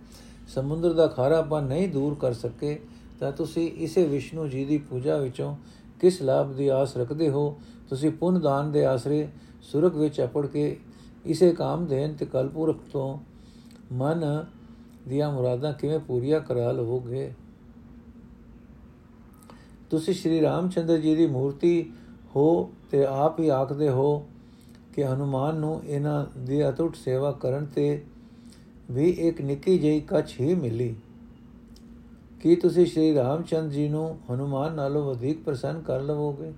ਸਮੁੰਦਰ ਦਾ ਖਾਰਾਪਨ ਨਹੀਂ ਦੂਰ ਕਰ ਸਕੇ ਤਾਂ ਤੁਸੀਂ ਇਸੇ ਵਿਸ਼ਨੂੰ ਜੀ ਦੀ ਪੂਜਾ ਵਿੱਚੋਂ ਕਿਸ ਲਾਭ ਦੀ ਆਸ ਰੱਖਦੇ ਹੋ? ਤੁਸੀਂ ਪੁੰਨ ਦਾਨ ਦੇ ਆਸਰੇ ਸੁਰਗ ਵਿੱਚ ਅਪੜ ਕੇ ਇਸੇ ਕਾਮਦੇਨ ਤੇ ਕਲਪੁਰਖ ਤੋਂ ਮਨ ਦੀਆਂ ਮੁਰਾਦਾਂ ਕਿਵੇਂ ਪੂਰੀਆਂ ਕਰਾ ਲਵੋਗੇ? ਤੁਸੀਂ ਸ਼੍ਰੀ ਰਾਮਚੰਦਰ ਜੀ ਦੀ ਮੂਰਤੀ ਹੋ ਤੇ ਆਪ ਹੀ ਆਖਦੇ ਹੋ ਕਿ ਹਨੂਮਾਨ ਨੂੰ ਇਹਨਾਂ ਦੀ ਅਤੁੱਟ ਸੇਵਾ ਕਰਨ ਤੇ ਵੀ ਇੱਕ ਨਿੱਕੀ ਜਿਹੀ ਕੱਚ ਹੀ ਮਿਲੀ। ਕੀ ਤੁਸੀਂ ਸ਼੍ਰੀ ਰਾਮਚੰਦ ਜੀ ਨੂੰ ਹਨੂਮਾਨ ਨਾਲੋਂ ਵਧੇਕ ਪ੍ਰਸੰਨ ਕਰ ਲਵੋਗੇ?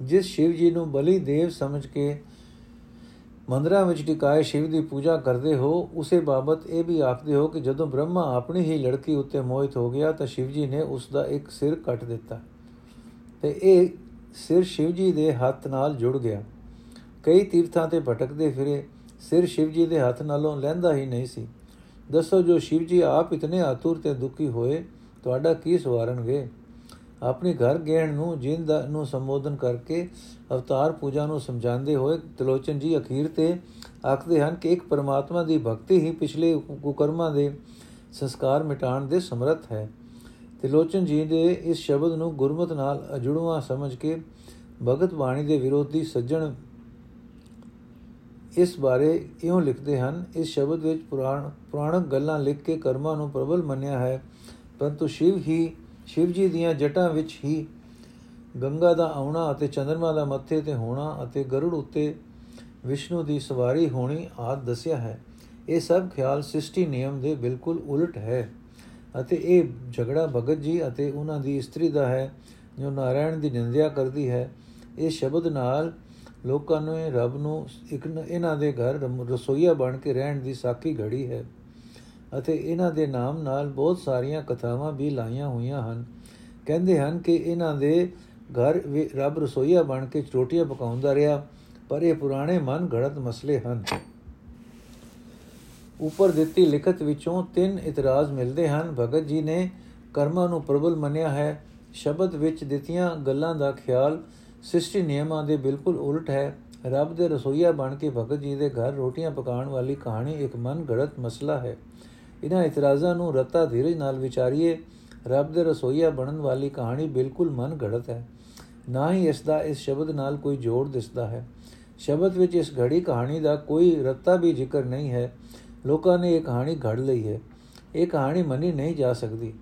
ਜਿਸ ਸ਼ਿਵ ਜੀ ਨੂੰ ਬਲੀ ਦੇਵ ਸਮਝ ਕੇ ਮੰਦਰਾਂ ਵਿੱਚ ਟਿਕਾਏ ਸ਼ਿਵ ਦੀ ਪੂਜਾ ਕਰਦੇ ਹੋ, ਉਸੇ ਬਾਬਤ ਇਹ ਵੀ ਆਖਦੇ ਹੋ ਕਿ ਜਦੋਂ ਬ੍ਰਹਮਾ ਆਪਣੀ ਹੀ ਲੜਕੀ ਉੱਤੇ ਮੋਹਿਤ ਹੋ ਗਿਆ ਤਾਂ ਸ਼ਿਵ ਜੀ ਨੇ ਉਸ ਦਾ ਇੱਕ ਸਿਰ ਕੱਟ ਦਿੱਤਾ ਤੇ ਇਹ ਸਿਰ ਸ਼ਿਵ ਜੀ ਦੇ ਹੱਥ ਨਾਲ ਜੁੜ ਗਿਆ। ਕਈ ਤੀਰਥਾਂ ਤੇ ਭਟਕਦੇ ਫਿਰੇ। ਸਿਰ ਸ਼ਿਵ ਜੀ ਦੇ ਹੱਥ ਨਾਲੋਂ ਲੈਂਦਾ ਹੀ ਨਹੀਂ ਸੀ। ਦੱਸੋ ਜੋ ਸ਼ਿਵ ਜੀ ਆਪ ਇਤਨੇ ਆਤੁਰ ਤੇ ਦੁਖੀ ਹੋਏ, ਤੁਹਾਡਾ ਕੀ ਸਵਾਰਨਗੇ? ਆਪਣੀ ਘਰ ਗਹਿਣ ਨੂੰ, ਜਿੰਦ ਨੂੰ ਸੰਬੋਧਨ ਕਰਕੇ ਅਵਤਾਰ ਪੂਜਾ ਨੂੰ ਸਮਝਾਉਂਦੇ ਹੋਏ ਤਲੋਚਨ ਜੀ ਅਖੀਰ ਤੇ ਆਖਦੇ ਹਨ ਕਿ ਇੱਕ ਪਰਮਾਤਮਾ ਦੀ ਭਗਤੀ ਹੀ ਪਿਛਲੇ ਕੁਕਰਮਾਂ ਦੇ ਸੰਸਕਾਰ ਮਿਟਾਉਣ ਦੇ ਸਮਰੱਥ ਹੈ। ਤਲੋਚਨ ਜੀ ਦੇ ਇਸ ਸ਼ਬਦ ਨੂੰ ਗੁਰਮਤ ਨਾਲ ਅਜੁੜਵਾ ਸਮਝ ਕੇ ਭਗਤ ਬਾਣੀ ਦੇ ਵਿਰੋਧੀ ਸੱਜਣ ਇਸ ਬਾਰੇ ਇਉਂ ਲਿਖਦੇ ਹਨ, ਇਸ ਸ਼ਬਦ ਵਿੱਚ ਪੁਰਾਣ, ਪੁਰਾਣਕ ਗੱਲਾਂ ਲਿਖ ਕੇ ਕਰਮਾਂ ਨੂੰ ਪ੍ਰਬਲ ਮੰਨਿਆ ਹੈ, ਪਰੰਤੂ ਸ਼ਿਵ ਹੀ, ਸ਼ਿਵ ਜੀ ਦੀਆਂ ਜਟਾਂ ਵਿੱਚ ਹੀ ਗੰਗਾ ਦਾ ਆਉਣਾ ਅਤੇ ਚੰਦਰਮਾ ਦਾ ਮੱਥੇ ਤੇ ਹੋਣਾ ਅਤੇ ਗਰੁੜ ਉੱਤੇ ਵਿਸ਼ਨੂੰ ਦੀ ਸਵਾਰੀ ਹੋਣੀ ਆਦ ਦੱਸਿਆ ਹੈ। ਇਹ ਸਭ ਖਿਆਲ ਸ੍ਰਿਸ਼ਟੀ ਨਿਯਮ ਦੇ ਬਿਲਕੁਲ ਉਲਟ ਹੈ ਅਤੇ ਇਹ ਝਗੜਾ ਭਗਤ ਜੀ ਅਤੇ ਉਹਨਾਂ ਦੀ ਇਸਤਰੀ ਦਾ ਹੈ, ਜੋ ਨਾਰਾਇਣ ਦੀ ਨਿੰਦਿਆ ਕਰਦੀ ਹੈ। ਇਹ ਸ਼ਬਦ ਨਾਲ ਲੋਕਾਂ ਨੂੰ ਰੱਬ ਨੂੰ ਇੱਕ ਇਹਨਾਂ ਦੇ ਘਰ ਰਸੋਈਆ ਬਣ ਕੇ ਰਹਿਣ ਦੀ ਸਾਖੀ ਘੜੀ ਹੈ। ਅਤੇ ਇਹਨਾਂ ਦੇ ਨਾਮ ਨਾਲ ਬਹੁਤ ਸਾਰੀਆਂ ਕਥਾਵਾਂ ਵੀ ਲਾਈਆਂ ਹੋਈਆਂ ਹਨ। ਕਹਿੰਦੇ ਹਨ ਕਿ ਇਹਨਾਂ ਦੇ ਘਰ ਰੱਬ ਰਸੋਈਆ ਬਣ ਕੇ ਰੋਟੀਆਂ ਪਕਾਉਂਦਾ ਰਿਹਾ, ਪਰ ਇਹ ਪੁਰਾਣੇ ਮਨ ਘੜਤ ਮਸਲੇ ਹਨ। ਉੱਪਰ ਦਿੱਤੀ ਲਿਖਤ ਵਿੱਚੋਂ ਤਿੰਨ ਇਤਰਾਜ਼ ਮਿਲਦੇ ਹਨ। ਭਗਤ ਜੀ ਨੇ ਕਰਮਾਂ ਨੂੰ ਪ੍ਰਬਲ ਮੰਨਿਆ ਹੈ। ਸ਼ਬਦ ਵਿੱਚ ਦਿੱਤੀਆਂ ਗੱਲਾਂ ਦਾ ਖਿਆਲ ਸ੍ਰਿਸ਼ਟੀ ਨਿਯਮਾਂ ਦੇ ਬਿਲਕੁਲ ਉਲਟ ਹੈ। ਰੱਬ ਦੇ ਰਸੋਈਆ ਬਣ ਕੇ ਭਗਤ ਜੀ ਦੇ ਘਰ ਰੋਟੀਆਂ ਪਕਾਉਣ ਵਾਲੀ ਕਹਾਣੀ ਇੱਕ ਮਨ ਘੜਤ ਮਸਲਾ ਹੈ। ਇਹਨਾਂ ਇਤਰਾਜ਼ਾਂ ਨੂੰ ਰਤਾ ਧੀਰਜ ਨਾਲ ਵਿਚਾਰੀਏ, ਰੱਬ ਦੇ ਰਸੋਈਆ ਬਣਨ ਵਾਲੀ ਕਹਾਣੀ ਬਿਲਕੁਲ ਮਨ ਘੜਤ ਹੈ। ਨਾ ਹੀ ਇਸ ਦਾ ਇਸ ਸ਼ਬਦ ਨਾਲ ਕੋਈ ਜੋੜ ਦਿਸਦਾ ਹੈ। ਸ਼ਬਦ ਵਿੱਚ ਇਸ ਘੜੀ ਕਹਾਣੀ ਦਾ ਕੋਈ ਰਤਾ ਵੀ ਜ਼ਿਕਰ ਨਹੀਂ ਹੈ। ਲੋਕਾਂ ਨੇ ਇਹ ਕਹਾਣੀ ਘੜ ਲਈ ਹੈ। ਇਹ ਕਹਾਣੀ ਮੰਨੀ ਨਹੀਂ ਜਾ ਸਕਦੀ।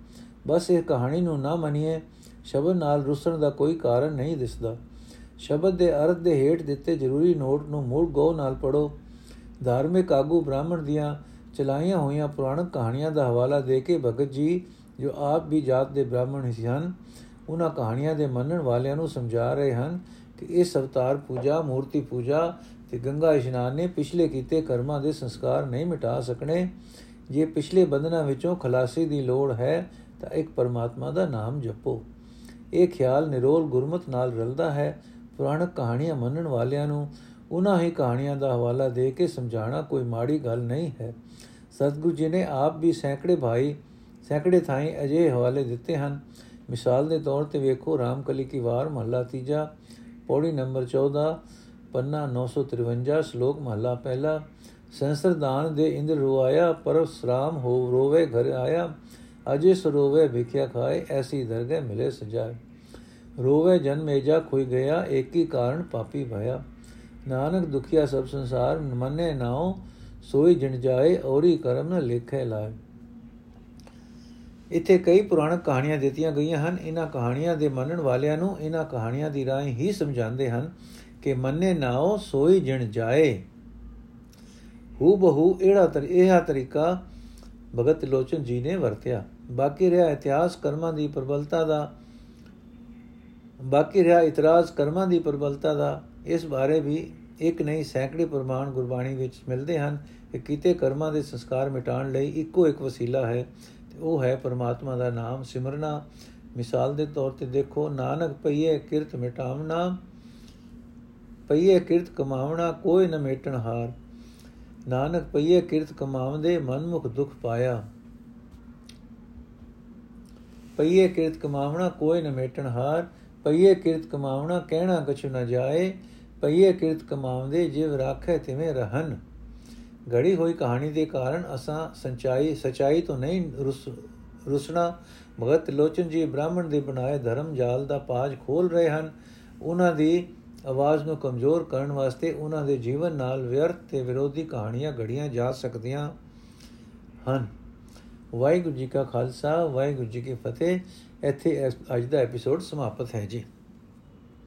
ਬਸ ਇਹ ਕਹਾਣੀ ਨੂੰ ਨਾ ਮੰਨੀਏ, ਸ਼ਬਦ ਨਾਲ ਰੁਸਣ ਦਾ ਕੋਈ ਕਾਰਨ ਨਹੀਂ ਦਿਸਦਾ। ਸ਼ਬਦ ਦੇ ਅਰਥ ਦੇ ਹੇਠ ਦਿੱਤੇ ਜ਼ਰੂਰੀ ਨੋਟ ਨੂੰ ਮੂਲ ਗੋ ਨਾਲ ਪੜੋ ਧਾਰਮਿਕ ਆਗੂ ਬ੍ਰਾਹਮਣ ਦੀਆਂ ਚਲਾਈਆਂ ਹੋਈਆਂ ਪੁਰਾਣਕ ਕਹਾਣੀਆਂ ਦਾ ਹਵਾਲਾ ਦੇ ਕੇ ਭਗਤ ਜੀ, ਜੋ ਆਪ ਵੀ ਜਾਤ ਦੇ ਬ੍ਰਾਹਮਣ ਹੀ ਹਨ ਉਹਨਾਂ ਕਹਾਣੀਆਂ ਦੇ ਮੰਨਣ ਵਾਲਿਆਂ ਨੂੰ ਸਮਝਾ ਰਹੇ ਹਨ ਕਿ ਇਸ ਅਵਤਾਰ ਪੂਜਾ, ਮੂਰਤੀ ਪੂਜਾ ਤੇ ਗੰਗਾ ਇਸ਼ਨਾਨ ਨੇ ਪਿਛਲੇ ਕੀਤੇ ਕਰਮਾਂ ਦੇ ਸੰਸਕਾਰ ਨਹੀਂ ਮਿਟਾ ਸਕਣੇ। ਜੇ ਪਿਛਲੇ ਬੰਧਨਾਂ ਵਿੱਚੋਂ ਖਲਾਸੀ ਦੀ ਲੋੜ ਹੈ, ਤਾਂ ਇੱਕ ਪਰਮਾਤਮਾ ਦਾ ਨਾਮ ਜਪੋ। ਇਹ ਖਿਆਲ ਨਿਰੋਲ ਗੁਰਮਤ ਨਾਲ ਰਲਦਾ ਹੈ ਪੁਰਾਣਕ ਕਹਾਣੀਆਂ ਮੰਨਣ ਵਾਲਿਆਂ ਨੂੰ ਉਹਨਾਂ ਹੀ ਕਹਾਣੀਆਂ ਦਾ ਹਵਾਲਾ ਦੇ ਕੇ ਸਮਝਾਉਣਾ ਕੋਈ ਮਾੜੀ ਗੱਲ ਨਹੀਂ ਹੈ। ਸਤਿਗੁਰੂ ਜੀ ਨੇ ਆਪ ਵੀ ਸੈਂਕੜੇ ਭਾਈ, ਸੈਂਕੜੇ ਥਾਈਂ ਅਜੇ ਹਵਾਲੇ ਦਿੱਤੇ ਹਨ। ਮਿਸਾਲ ਦੇ ਤੌਰ ਤੇ ਵੇਖੋ, ਰਾਮਕਲੀ ਕੀ ਵਾਰ, ਮਹੱਲਾ ਤੀਜਾ, ਪੌੜੀ ਨੰਬਰ 14 ਪੰਨਾ 953 ਸ਼ਲੋਕ ਮਹੱਲਾ ਪਹਿਲਾ ਸੰਸਰਦਾਨ ਦੇ ਇੰਦਰ ਰੁਆਇਆ ਪਰਸਰਾਮ ਹੋ ਰੋਵੇ ਘਰ ਆਇਆ, ਅਜੇ ਸਰੋਵੇ ਵਿਖਿਆ ਖਾਏ, ਐਸੀ ਦਰਗਹਿ ਮਿਲੇ ਸਜਾਏ। ਰੋਵੇ ਜਨ ਮੇਜਾ ਖੋਈ ਗਿਆ, ਏਕੀ ਕਾਰਨ ਪਾਪੀ ਭਇਆ। ਨਾਨਕ ਦੁਖਿਆ ਸਭ ਸੰਸਾਰ, ਮੰਨੇ ਨਾਉ, ਸੋਈ ਜਣ ਜਾਏ, ਔਰੀ ਕਰਮ ਨ ਲਿਖੇ ਲਾਏ। ਇੱਥੇ ਕਈ ਪੁਰਾਣਕ ਕਹਾਣੀਆਂ ਦਿੱਤੀਆਂ ਗਈਆਂ ਹਨ। ਇਹਨਾਂ ਕਹਾਣੀਆਂ ਦੇ ਮੰਨਣ ਵਾਲਿਆਂ ਨੂੰ ਇਹਨਾਂ ਕਹਾਣੀਆਂ ਦੀ ਰਾਹੀਂ ਹੀ ਸਮਝਾਉਂਦੇ ਹਨ ਕਿ ਮੰਨੇ ਨਾਉ, ਸੋਈ ਜਣ ਜਾਏ। ਹੂ ਬਹੂ ਇਹੜਾ ਤਰ ਇਹਾ ਤਰੀਕਾ ਭਗਤ ਲੋਚਨ ਜੀ ਨੇ ਵਰਤਿਆ। ਬਾਕੀ ਰਿਹਾ ਇਤਿਹਾਸ, ਕਰਮਾਂ ਦੀ ਪ੍ਰਬਲਤਾ ਦਾ ਬਾਕੀ ਰਿਹਾ ਇਤਰਾਜ਼ ਕਰਮਾਂ ਦੀ ਪ੍ਰਬਲਤਾ ਦਾ, ਇਸ ਬਾਰੇ ਵੀ ਇੱਕ ਨਹੀਂ, ਸੈਂਕੜੇ ਪ੍ਰਮਾਣ ਗੁਰਬਾਣੀ ਵਿੱਚ ਮਿਲਦੇ ਹਨ ਕਿ ਕੀਤੇ ਕਰਮਾਂ ਦੇ ਸੰਸਕਾਰ ਮਿਟਾਉਣ ਲਈ ਇੱਕੋ ਇੱਕ ਵਸੀਲਾ ਹੈ, ਤੇ ਉਹ ਹੈ ਪਰਮਾਤਮਾ ਦਾ ਨਾਮ ਸਿਮਰਨਾ। ਮਿਸਾਲ ਦੇ ਤੌਰ ਤੇ ਦੇਖੋ, ਨਾਨਕ ਪਈਏ ਕਿਰਤ ਮਿਟਾਵਣਾ ਪਈਏ ਕਿਰਤ ਕਮਾਵਣਾ, ਕੋਈ ਨ ਮੇਟਣ ਹਾਰ। ਨਾਨਕ ਪਈਏ ਕਿਰਤ ਕਮਾਵਦੇ ਮਨਮੁਖ ਦੁਖ ਪਾਇਆ। ਪਈਏ ਕਿਰਤ ਕਮਾਵਣਾ, ਕੋਈ ਨ ਮੇਟਣ ਹਾਰ। ਪਈਏ ਕਿਰਤ ਕਮਾਵਣਾ ਕਹਿਣਾ ਕਛੁ ਨ ਜਾਏ, ਪਈਏ ਕਿਰਤ ਕਮਾਵਦੇ ਜਿਵ ਰਾਖੇ ਤਿਵੇਂ ਰਹਨ ਘੜੀ ਹੋਈ ਕਹਾਣੀ ਦੇ ਕਾਰਨ ਅਸਾਂ ਸੰਚਾਈ, ਸਚਾਈ ਤੋਂ ਨਹੀਂ ਰੁਸਣਾ, ਭਗਤ ਲੋਚਨ ਜੀ ਬ੍ਰਾਹਮਣ ਦੇ ਬਣਾਏ ਧਰਮ ਜਾਲ ਦਾ ਪਾਜ ਖੋਲ ਰਹੇ ਹਨ। ਉਹਨਾਂ ਦੀ ਆਵਾਜ਼ ਨੂੰ ਕਮਜ਼ੋਰ ਕਰਨ ਵਾਸਤੇ ਉਹਨਾਂ ਦੇ ਜੀਵਨ ਨਾਲ ਵਿਅਰਥ ਤੇ ਵਿਰੋਧੀ ਕਹਾਣੀਆਂ ਘੜੀਆਂ ਜਾ ਸਕਦੀਆਂ ਹਨ। ਵਾਹਿਗੁਰੂ ਜੀ ਕਾ ਖਾਲਸਾ, ਵਾਹਿਗੁਰੂ ਜੀ ਕੀ ਫਤਿਹ। ਇੱਥੇ ਅੱਜ ਦਾ ਐਪੀਸੋਡ ਸਮਾਪਤ ਹੈ ਜੀ।